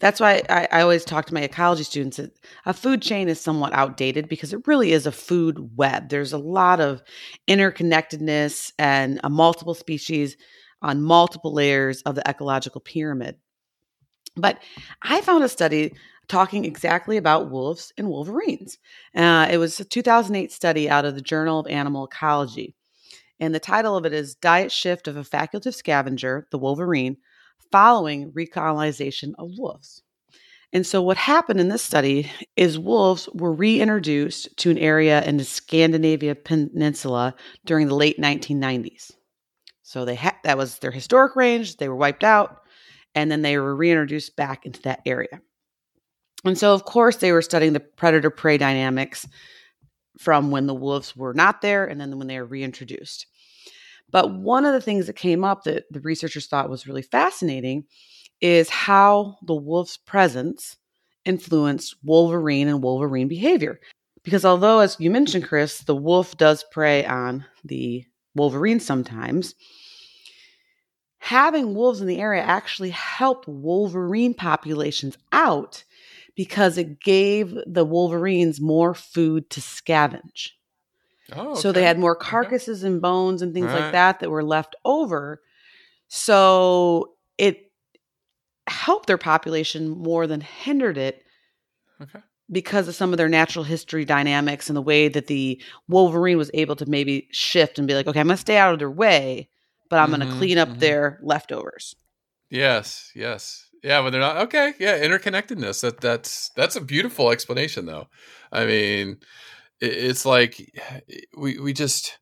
That's why I, I always talk to my ecology students that a food chain is somewhat outdated because it really is a food web. There's a lot of interconnectedness and a multiple species on multiple layers of the ecological pyramid. But I found a study talking exactly about wolves and wolverines. Uh, it was a 2008 study out of the Journal of Animal Ecology. And the title of it is Diet Shift of a Facultative Scavenger, the Wolverine, Following Recolonization of Wolves. And so, what happened in this study is wolves were reintroduced to an area in the Scandinavia Peninsula during the late 1990s. So they had that was their historic range. They were wiped out, and then they were reintroduced back into that area. And so, of course, they were studying the predator prey dynamics from when the wolves were not there and then when they were reintroduced. But one of the things that came up that the researchers thought was really fascinating is how the wolf's presence influenced wolverine and wolverine behavior. Because although, as you mentioned, Chris, the wolf does prey on the wolverine sometimes, having wolves in the area actually helped wolverine populations out because it gave the wolverines more food to scavenge. Oh, So they had more Okay. carcasses and bones and things like that that were left over. So it helped their population more than hindered it Okay. because of some of their natural history dynamics and the way that the Wolverine was able to maybe shift and be like, okay, I'm going to stay out of their way, but I'm going Mhm, to clean up mhm. their leftovers. Yes, yes. Yeah, when they're not okay, yeah, interconnectedness. That that's that's a beautiful explanation though. I mean, it, it's like we we just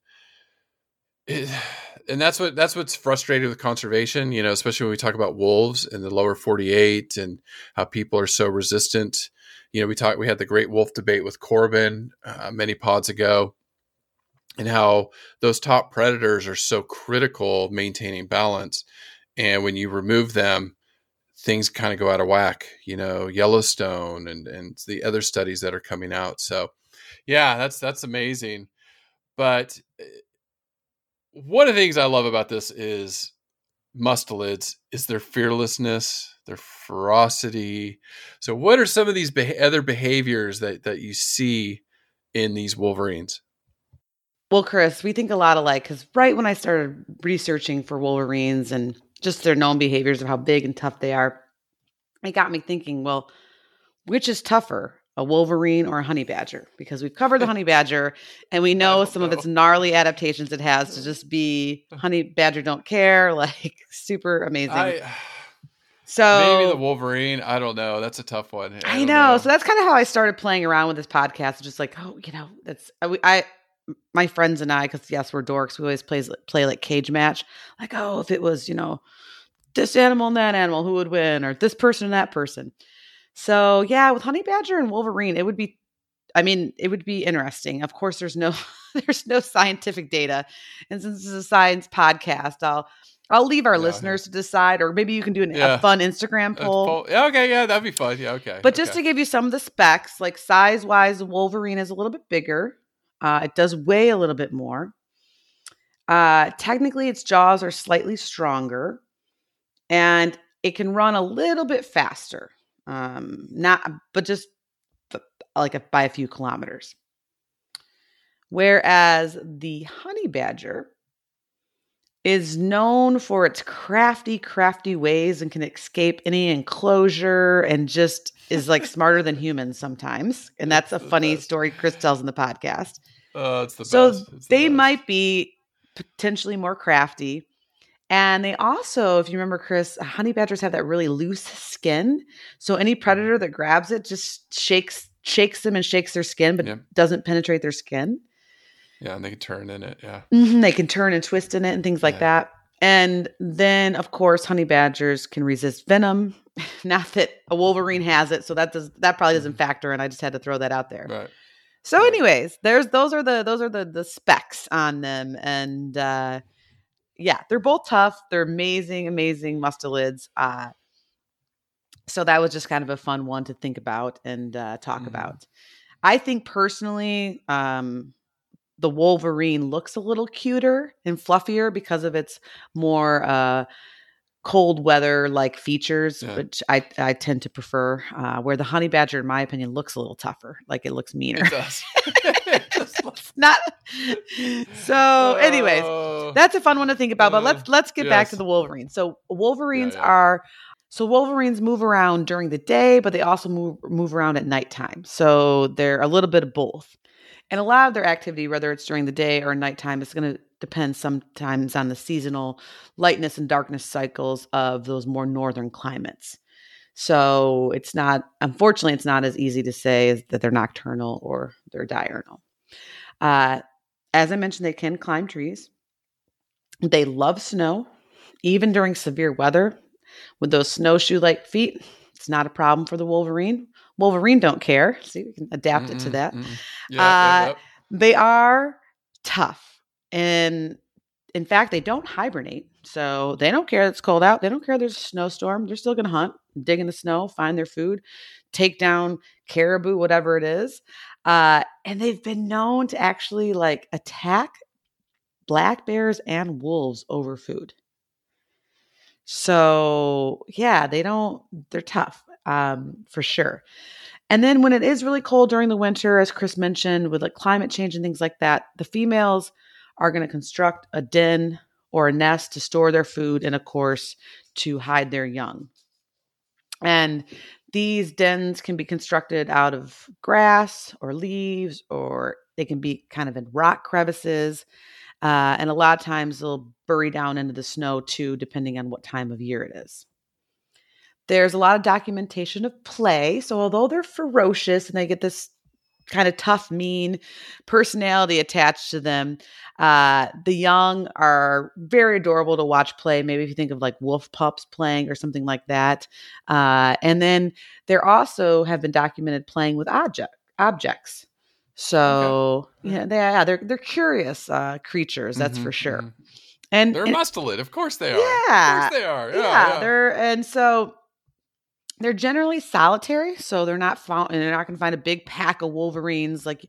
it, <sighs> and that's what that's what's frustrating with conservation, you know, especially when we talk about wolves in the lower 48 and how people are so resistant. You know, we talked we had the great wolf debate with Corbin uh, many pods ago and how those top predators are so critical maintaining balance and when you remove them things kind of go out of whack you know yellowstone and and the other studies that are coming out. So yeah that's that's amazing. But eh, one of the things i love about this is mustelids is their fearlessness their ferocity. So what are some of these beh other behaviors that that you see in these wolverines? Well, Chris, we think a lot alike because right when I started researching for Wolverines and just their known behaviors of how big and tough they are, it got me thinking, well, which is tougher, a Wolverine or a honey badger? Because we've covered the <laughs> honey badger and we know some of its gnarly adaptations it has to just be <laughs> honey badger don't care, <laughs> like super amazing. I, so maybe the wolverine i don't know that's a tough one I don't know. So that's kind of how I started playing around with this podcast. Just like, oh, you know, that's I, I my friends and I, because yes, we're dorks. We always play play like cage match. Like, oh, if it was, you know, this animal and that animal, who would win, or this person and that person. So yeah, with honey badger and wolverine, it would be. I mean, it would be interesting. Of course, there's no <laughs> there's no scientific data, and since this is a science podcast, I'll I'll leave our Yeah, listeners to decide, or maybe you can do an, Yeah. a fun Instagram poll. poll- yeah, okay yeah that'd be fun yeah okay But just to give you some of the specs, like size wise, Wolverine is a little bit bigger. Uh, it does weigh a little bit more. Uh, technically, its jaws are slightly stronger, and it can run a little bit faster. Um, not, but just like a, by a few kilometers. Whereas the honey badger is known for its crafty, crafty ways and can escape any enclosure and just is like smarter than <laughs> humans sometimes. And that's a funny story Chris tells in the podcast. Oh, it's the so best. It's the they best. might be potentially more crafty. And they also, if you remember, Chris, honey badgers have that really loose skin. So any predator that grabs it just shakes shakes them and shakes their skin, but Yeah. doesn't penetrate their skin. Yeah, and they can turn in it. Yeah. Mhm, They can turn and twist in it and things like Yeah. that. And then, of course, honey badgers can resist venom. <laughs> Not that a wolverine has it, so that does that probably doesn't factor in. I just had to throw that out there. Mm-hmm. Right. So, anyways, there's those are the those are the the specs on them, and uh, yeah, they're both tough. They're amazing, amazing mustelids. Uh, So that was just kind of a fun one to think about and uh, talk Mhm. about. I think personally, um, the Wolverine looks a little cuter and fluffier because of its more uh, cold weather like features, Yeah. which I, I tend to prefer. Uh, where the honey badger, in my opinion, looks a little tougher, like it looks meaner. It does. <laughs> It <laughs> does look- <laughs> Not so. Anyways, Oh. that's a fun one to think about. But Uh, let's let's get back to the Wolverines. So Wolverines yeah. are so Wolverines move around during the day, but they also move move around at nighttime. So they're a little bit of both. And a lot of their activity, whether it's during the day or nighttime, is going to depend sometimes on the seasonal lightness and darkness cycles of those more northern climates. So it's not, unfortunately, it's not as easy to say that they're nocturnal or they're diurnal. Uh, as I mentioned, they can climb trees. They love snow, even during severe weather. With those snowshoe like feet, it's not a problem for the Wolverine. Wolverine don't care. See, we can adapt it to Mm-mm, that. mm-mm. Yeah, yeah, Uh, yep. They are tough. And in fact, they don't hibernate. So they don't care it's cold out. They don't care there's a snowstorm. They're still going to hunt, dig in the snow, find their food, take down caribou, whatever it is. Uh, and they've been known to actually like attack black bears and wolves over food. So yeah, they don't, they're tough um, for sure. And then when it is really cold during the winter, as Chris mentioned, with like climate change and things like that, the females are going to construct a den or a nest to store their food and, of course, to hide their young. And these dens can be constructed out of grass or leaves, or they can be kind of in rock crevices. Uh, and a lot of times they'll bury down into the snow too, depending on what time of year it is. There's a lot of documentation of play. So, although they're ferocious and they get this kind of tough, mean personality attached to them, uh, the young are very adorable to watch play. Maybe if you think of like wolf pups playing or something like that. Uh, and then there also have been documented playing with object, objects. So yeah, they, yeah, they're they're curious uh, creatures, that's Mhm, for sure. mhm. And, They're and- mustelid. Of course they are. Yeah. Of course they are. Yeah. yeah, yeah. they're and so they're generally solitary, so they're not found, and they're not going to find a big pack of Wolverines like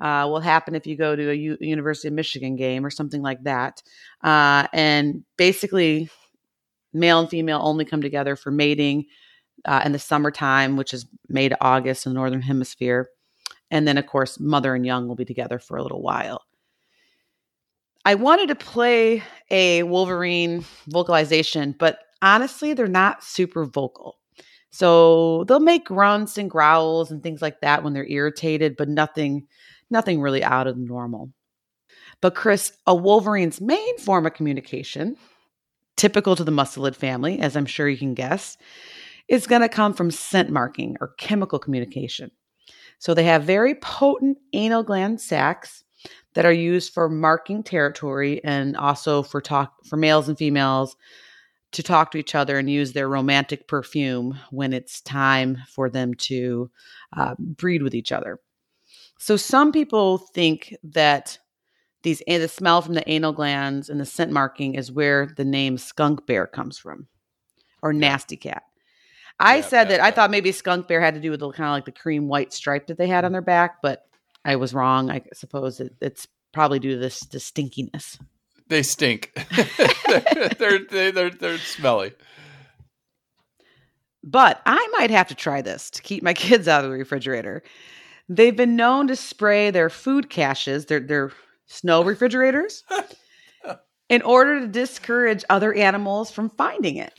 uh, will happen if you go to a U- University of Michigan game or something like that. Uh, and basically, male and female only come together for mating uh, in the summertime, which is May to August in the northern hemisphere. And then, of course, mother and young will be together for a little while. I wanted to play a Wolverine vocalization, but honestly, they're not super vocal. So they'll make grunts and growls and things like that when they're irritated, but nothing, nothing really out of the normal. But Chris, a Wolverine's main form of communication, typical to the mustelid family, as I'm sure you can guess, is going to come from scent marking or chemical communication. So they have very potent anal gland sacs that are used for marking territory and also for talk for males and females to talk to each other and use their romantic perfume when it's time for them to uh, breed with each other. So some people think that these and the smell from the anal glands and the scent marking is where the name skunk bear comes from, or nasty cat. I said that I thought maybe skunk bear had to do with the kind of like the cream white stripe that they had on their back, but I was wrong. I suppose it, it's probably due to this the stinkiness. They stink. they're, <laughs> they're, they- they're, they're smelly. But I might have to try this to keep my <laughs> kids out of the refrigerator. They've been known to spray their food caches, their their snow refrigerators, <laughs> in order to discourage other animals from finding it.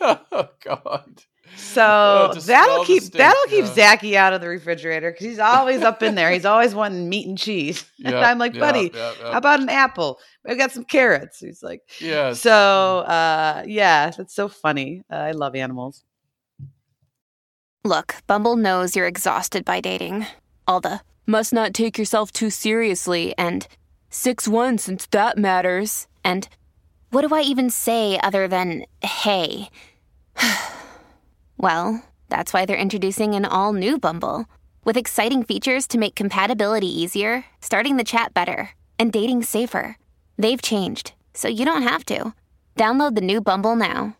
oh, God. So <laughs> Oh, that'll keep stink, that'll keep yeah. Zachy out of the refrigerator because he's always up in there. He's <laughs> always wanting meat and cheese. <laughs> and I'm like, yep, buddy, yep, yep. how about an apple? I got some carrots. He's like, yeah. so uh, yeah, that's so funny. Uh, I love animals. Look, Bumble knows you're exhausted by dating. All the must not take yourself too seriously and 6 1 since that matters. And what do I even say other than hey? <sighs> well, that's why they're introducing an all new Bumble with exciting features to make compatibility easier, starting the chat better, and dating safer. They've changed, so you don't have to. Download the new Bumble now.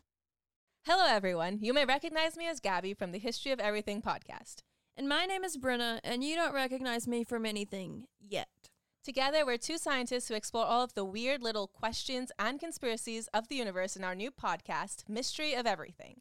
Hello, everyone. You may recognize me as Gabby from the History of Everything podcast. And my name is Brenna, and you don't recognize me from anything yet. Together, we're two scientists who explore all of the weird little questions and conspiracies of the universe in our new podcast, Mystery of Everything.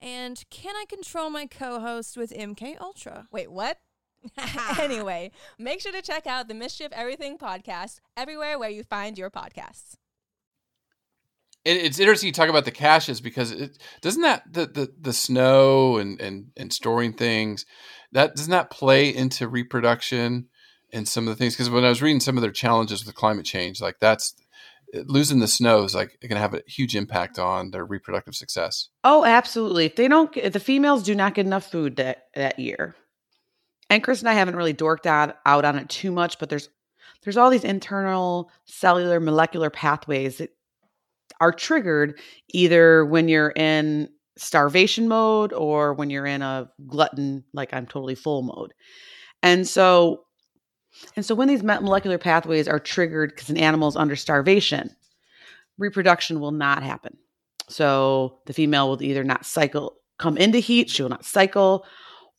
and can I control my co-host with MK Ultra? Wait, what? <laughs> <laughs> anyway, make sure to check out the Mystery of Everything podcast everywhere where you find your podcasts. It, it's interesting you talk about the caches because it doesn't that the, the, the snow and, and, and storing things that doesn't that play into reproduction and some of the things because when I was reading some of their challenges with climate change, like that's losing the snow is like going to have a huge impact on their reproductive success. Oh, absolutely. If they don't, if the females do not get enough food that that year, and Chris and I haven't really dorked out out on it too much, but there's there's all these internal cellular molecular pathways that are triggered either when you're in starvation mode or when you're in a glutton like I'm totally full mode. And so and so when these molecular pathways are triggered because an animal is under starvation, reproduction will not happen. So the female will either not cycle come into heat, she will not cycle,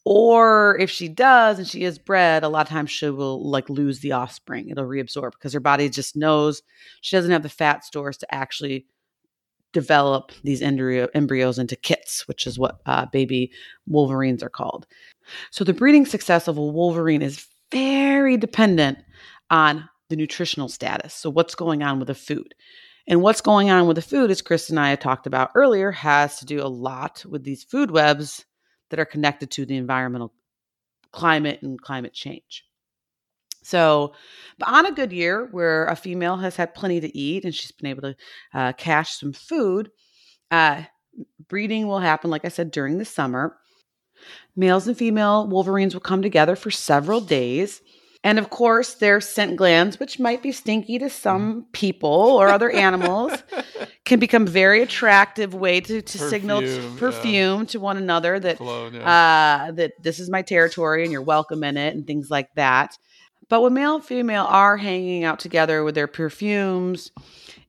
or if she does and she is bred, a lot of times she will like lose the offspring. It'll reabsorb because her body just knows she doesn't have the fat stores to actually develop these embryo, embryos into kits, which is what uh, baby wolverines are called. So the breeding success of a wolverine is very dependent on the nutritional status. So what's going on with the food? And what's going on with the food, as Chris and I talked about earlier, has to do a lot with these food webs that are connected to the environmental climate and climate change. So, but on a good year where a female has had plenty to eat and she's been able to uh, cache some food, uh, breeding will happen, like I said, during the summer. Males and female wolverines will come together for several days. And of course, their scent glands, which might be stinky to some people or other <laughs> animals, can become very attractive way to, to perfume, signal perfume yeah. to one another that Cologne, yeah. uh, that this is my territory and you're welcome in it and things like that. But when male and female are hanging out together with their perfumes,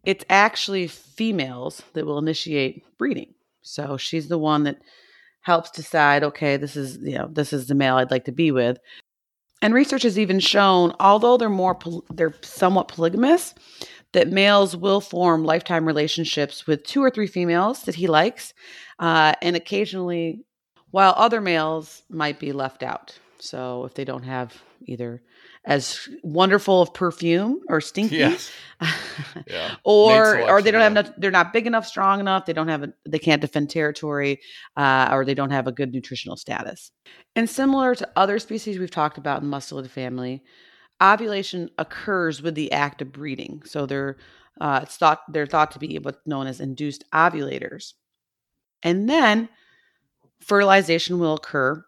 it's actually females that will initiate breeding. So she's the one that helps decide, okay, this is, you know, this is the male I'd like to be with. And research has even shown, although they're more, they're somewhat polygamous, that males will form lifetime relationships with two or three females that he likes, uh, and occasionally, while other males might be left out. So if they don't have either as wonderful of perfume or stinky, yes. <laughs> yeah. or or they don't yeah. have enough, they're not big enough, strong enough. They don't have a, they can't defend territory, uh, or they don't have a good nutritional status. And similar to other species we've talked about in the Mustelid family, ovulation occurs with the act of breeding. So they're uh, it's thought they're thought to be what's known as induced ovulators, and then fertilization will occur.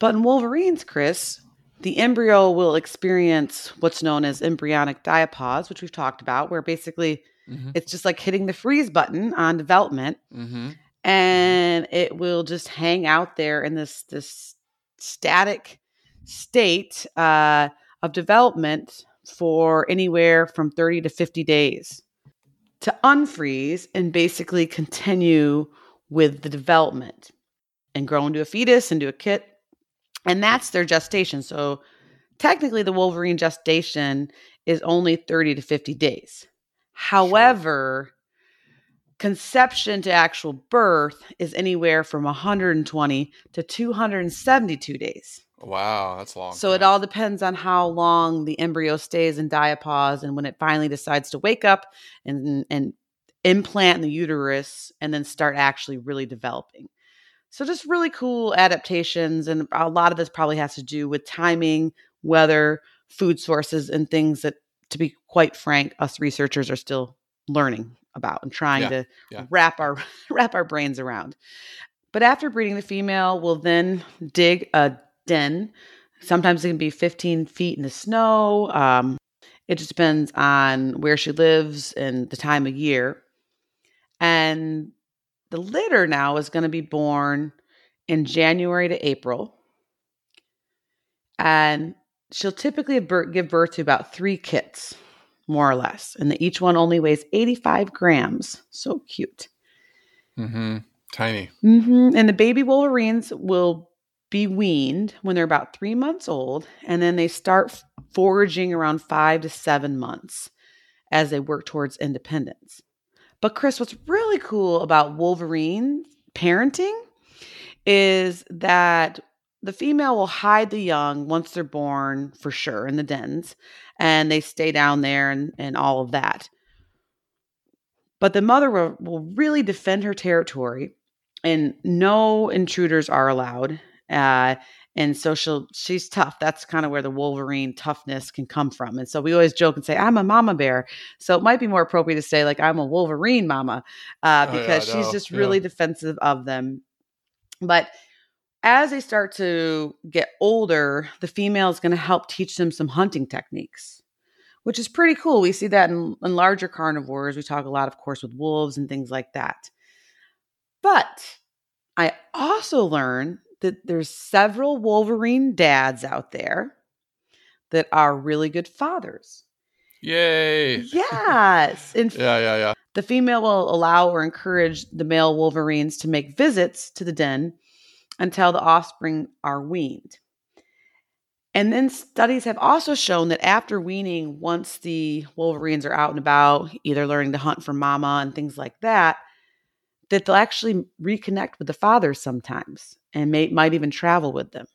But in wolverines, Chris, the embryo will experience what's known as embryonic diapause, which we've talked about, where basically mm-hmm. it's just like hitting the freeze button on development, mm-hmm. and it will just hang out there in this this static state uh, of development for anywhere from 30 to 50 days to unfreeze and basically continue with the development and grow into a fetus, into a kit, and that's their gestation. So technically, the Wolverine gestation is only 30 to 50 days. However, sure. conception to actual birth is anywhere from 120 to 272 days. Wow, that's long. So time. it all depends on how long the embryo stays in diapause and when it finally decides to wake up and and implant in the uterus and then start actually really developing. So just really cool adaptations. And a lot of this probably has to do with timing, weather, food sources, and things that, to be quite frank, us researchers are still learning about and trying yeah, to yeah. wrap our <laughs> wrap our brains around. But after breeding, the female we'll then dig a den. Sometimes it can be 15 feet in the snow. Um, it just depends on where she lives and the time of year. And the litter now is going to be born in January to April. And she'll typically give birth to about three kits, more or less. And the, each one only weighs 85 grams. So cute. Mm-hmm. Tiny. Mm-hmm. And the baby Wolverines will be weaned when they're about three months old. And then they start foraging around five to seven months as they work towards independence. But Chris, what's really cool about Wolverine parenting is that the female will hide the young once they're born for sure in the dens and they stay down there and, and all of that. But the mother will, will really defend her territory and no intruders are allowed. Uh, and so she'll she's tough that's kind of where the wolverine toughness can come from and so we always joke and say i'm a mama bear so it might be more appropriate to say like i'm a wolverine mama uh, because oh, yeah, she's just yeah. really defensive of them but as they start to get older, the female is going to help teach them some hunting techniques, which is pretty cool. We see that in, in, larger carnivores. We talk a lot, of course, with wolves and things like that. But I also learned that there's several Wolverine dads out there that are really good fathers. Yay. Yes. In <laughs> yeah, yeah, yeah. The female will allow or encourage the male Wolverines to make visits to the den until the offspring are weaned. And then studies have also shown that after weaning, once the wolverines are out and about, either learning to hunt for mama and things like that, that they'll actually reconnect with the fathers sometimes and may, might even travel with them.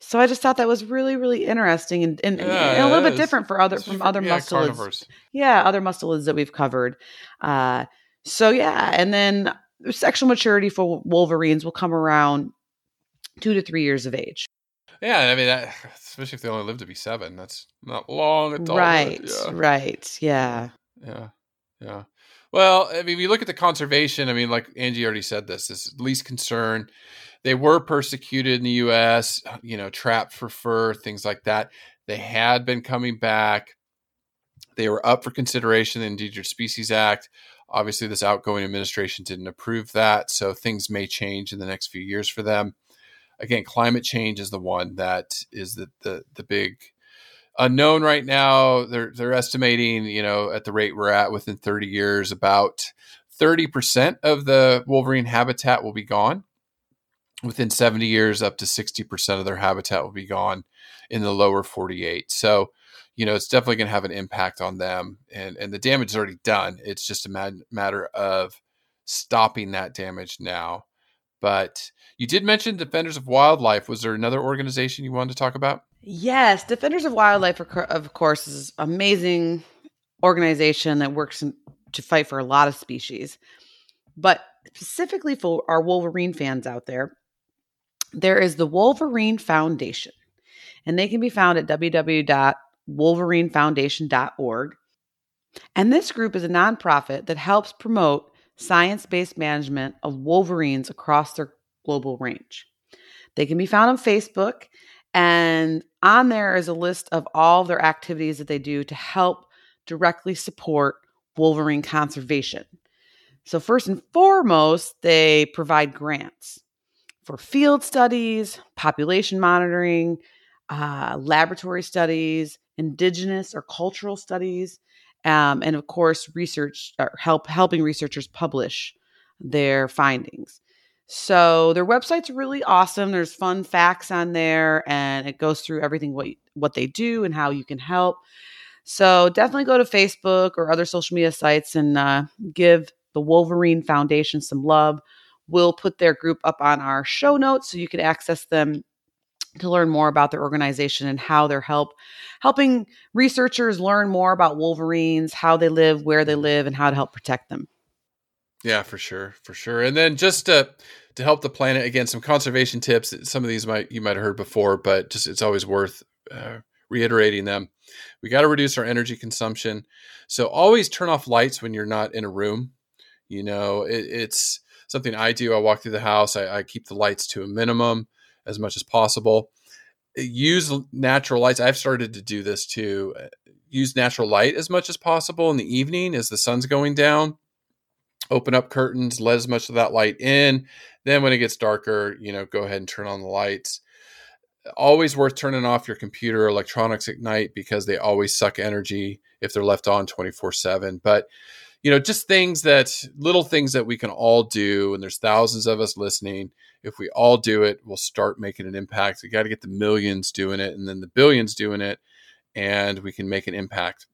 So I just thought that was really, really interesting and, and, yeah, and a little bit different for other from other yeah, mustelids. Yeah, other mustelids that we've covered. Uh, so yeah, and then sexual maturity for wolverines will come around two to three years of age. Yeah, I mean, that, especially if they only live to be seven, that's not long at all. Right, yeah. right, yeah, yeah, yeah. Well, I mean, we look at the conservation. I mean, like Angie already said, this is least concern. They were persecuted in the U.S. Uh, you know, trapped for fur, things like that. They had been coming back. They were up for consideration in the Endangered Species Act. Obviously, this outgoing administration didn't approve that, so things may change in the next few years for them. Again, climate change is the one that is the the, the big unknown right now. They're they're estimating, you know, at the rate we're at within 30 years, about 30% of the wolverine habitat will be gone. Within 70 years, up to 60% of their habitat will be gone in the lower 48. So you know, it's definitely going to have an impact on them. And and the damage is already done. It's just a mad, matter of stopping that damage now. But you did mention Defenders of Wildlife. Was there another organization you wanted to talk about? Yes, Defenders of Wildlife, of course, is amazing organization that works to fight for a lot of species. But specifically for our Wolverine fans out there, there is the Wolverine Foundation, and they can be found at www.wolverinefoundation.org. And this group is a nonprofit that helps promote science based management of wolverines across their global range. They can be found on Facebook, and on there is a list of all their activities that they do to help directly support wolverine conservation. So, first and foremost, they provide grants for field studies, population monitoring, uh, laboratory studies, indigenous or cultural studies, um, and of course, research or help helping researchers publish their findings. So their website's really awesome. There's fun facts on there, and it goes through everything what what they do and how you can help. So definitely go to Facebook or other social media sites and uh, give the Wolverine Foundation some love. We'll put their group up on our show notes so you can access them to learn more about their organization and how they're help helping researchers learn more about wolverines, how they live, where they live, and how to help protect them. Yeah, for sure, for sure. And then just to to help the planet again, some conservation tips. Some of these might you might have heard before, but just it's always worth uh, reiterating them. We got to reduce our energy consumption, so always turn off lights when you're not in a room. You know, it, it's something I do. I walk through the house. I, I keep the lights to a minimum as much as possible. Use natural lights. I've started to do this too. Uh, use natural light as much as possible in the evening as the sun's going down. Open up curtains, let as much of that light in. Then when it gets darker, you know, go ahead and turn on the lights always worth turning off your computer electronics at night because they always suck energy if they're left on 24 7 but you know just things that little things that we can all do and there's thousands of us listening. If we all do it we'll start making an impact. We got to get the millions doing it and then the billions doing it and we can make an impact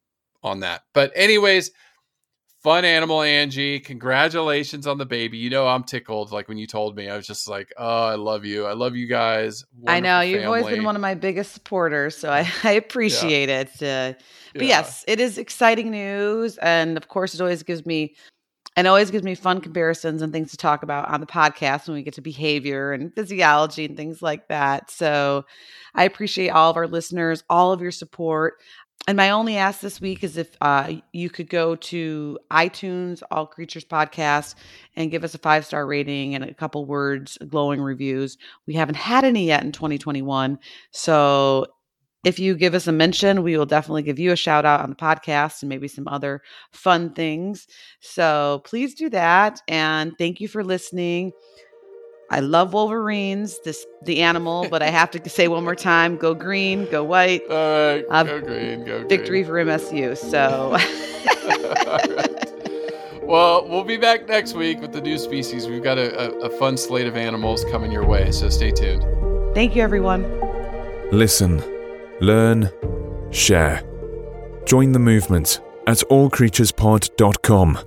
on that. But anyways fun animal angie. Congratulations on the baby. You know i'm tickled like when you told me. I was just like oh i love you. I love you guys. I know. You've always been one of my biggest supporters so i, <laughs> I appreciate it uh, but yes it is exciting news and of course it always gives me and always gives me fun comparisons and things to talk about on the podcast when we get to behavior and physiology and things like that so i appreciate all of our listeners all of your support and my only ask this week is if uh, you could go to iTunes, All Creatures Podcast, and give us a five star rating and a couple words, glowing reviews. We haven't had any yet in 2021. So if you give us a mention, we will definitely give you a shout out on the podcast and maybe some other fun things. So please do that. And thank you for listening. I love Wolverines, this the animal, but I have to say one more time: go green, go white. All right, Uh, go green, go green. Victory for MSU. So <laughs> Well, we'll be back next week with the new species. We've got a, a, a fun slate of animals coming your way, so stay tuned. thank you, everyone. Listen, learn, share. Join the movement at allcreaturespod.com.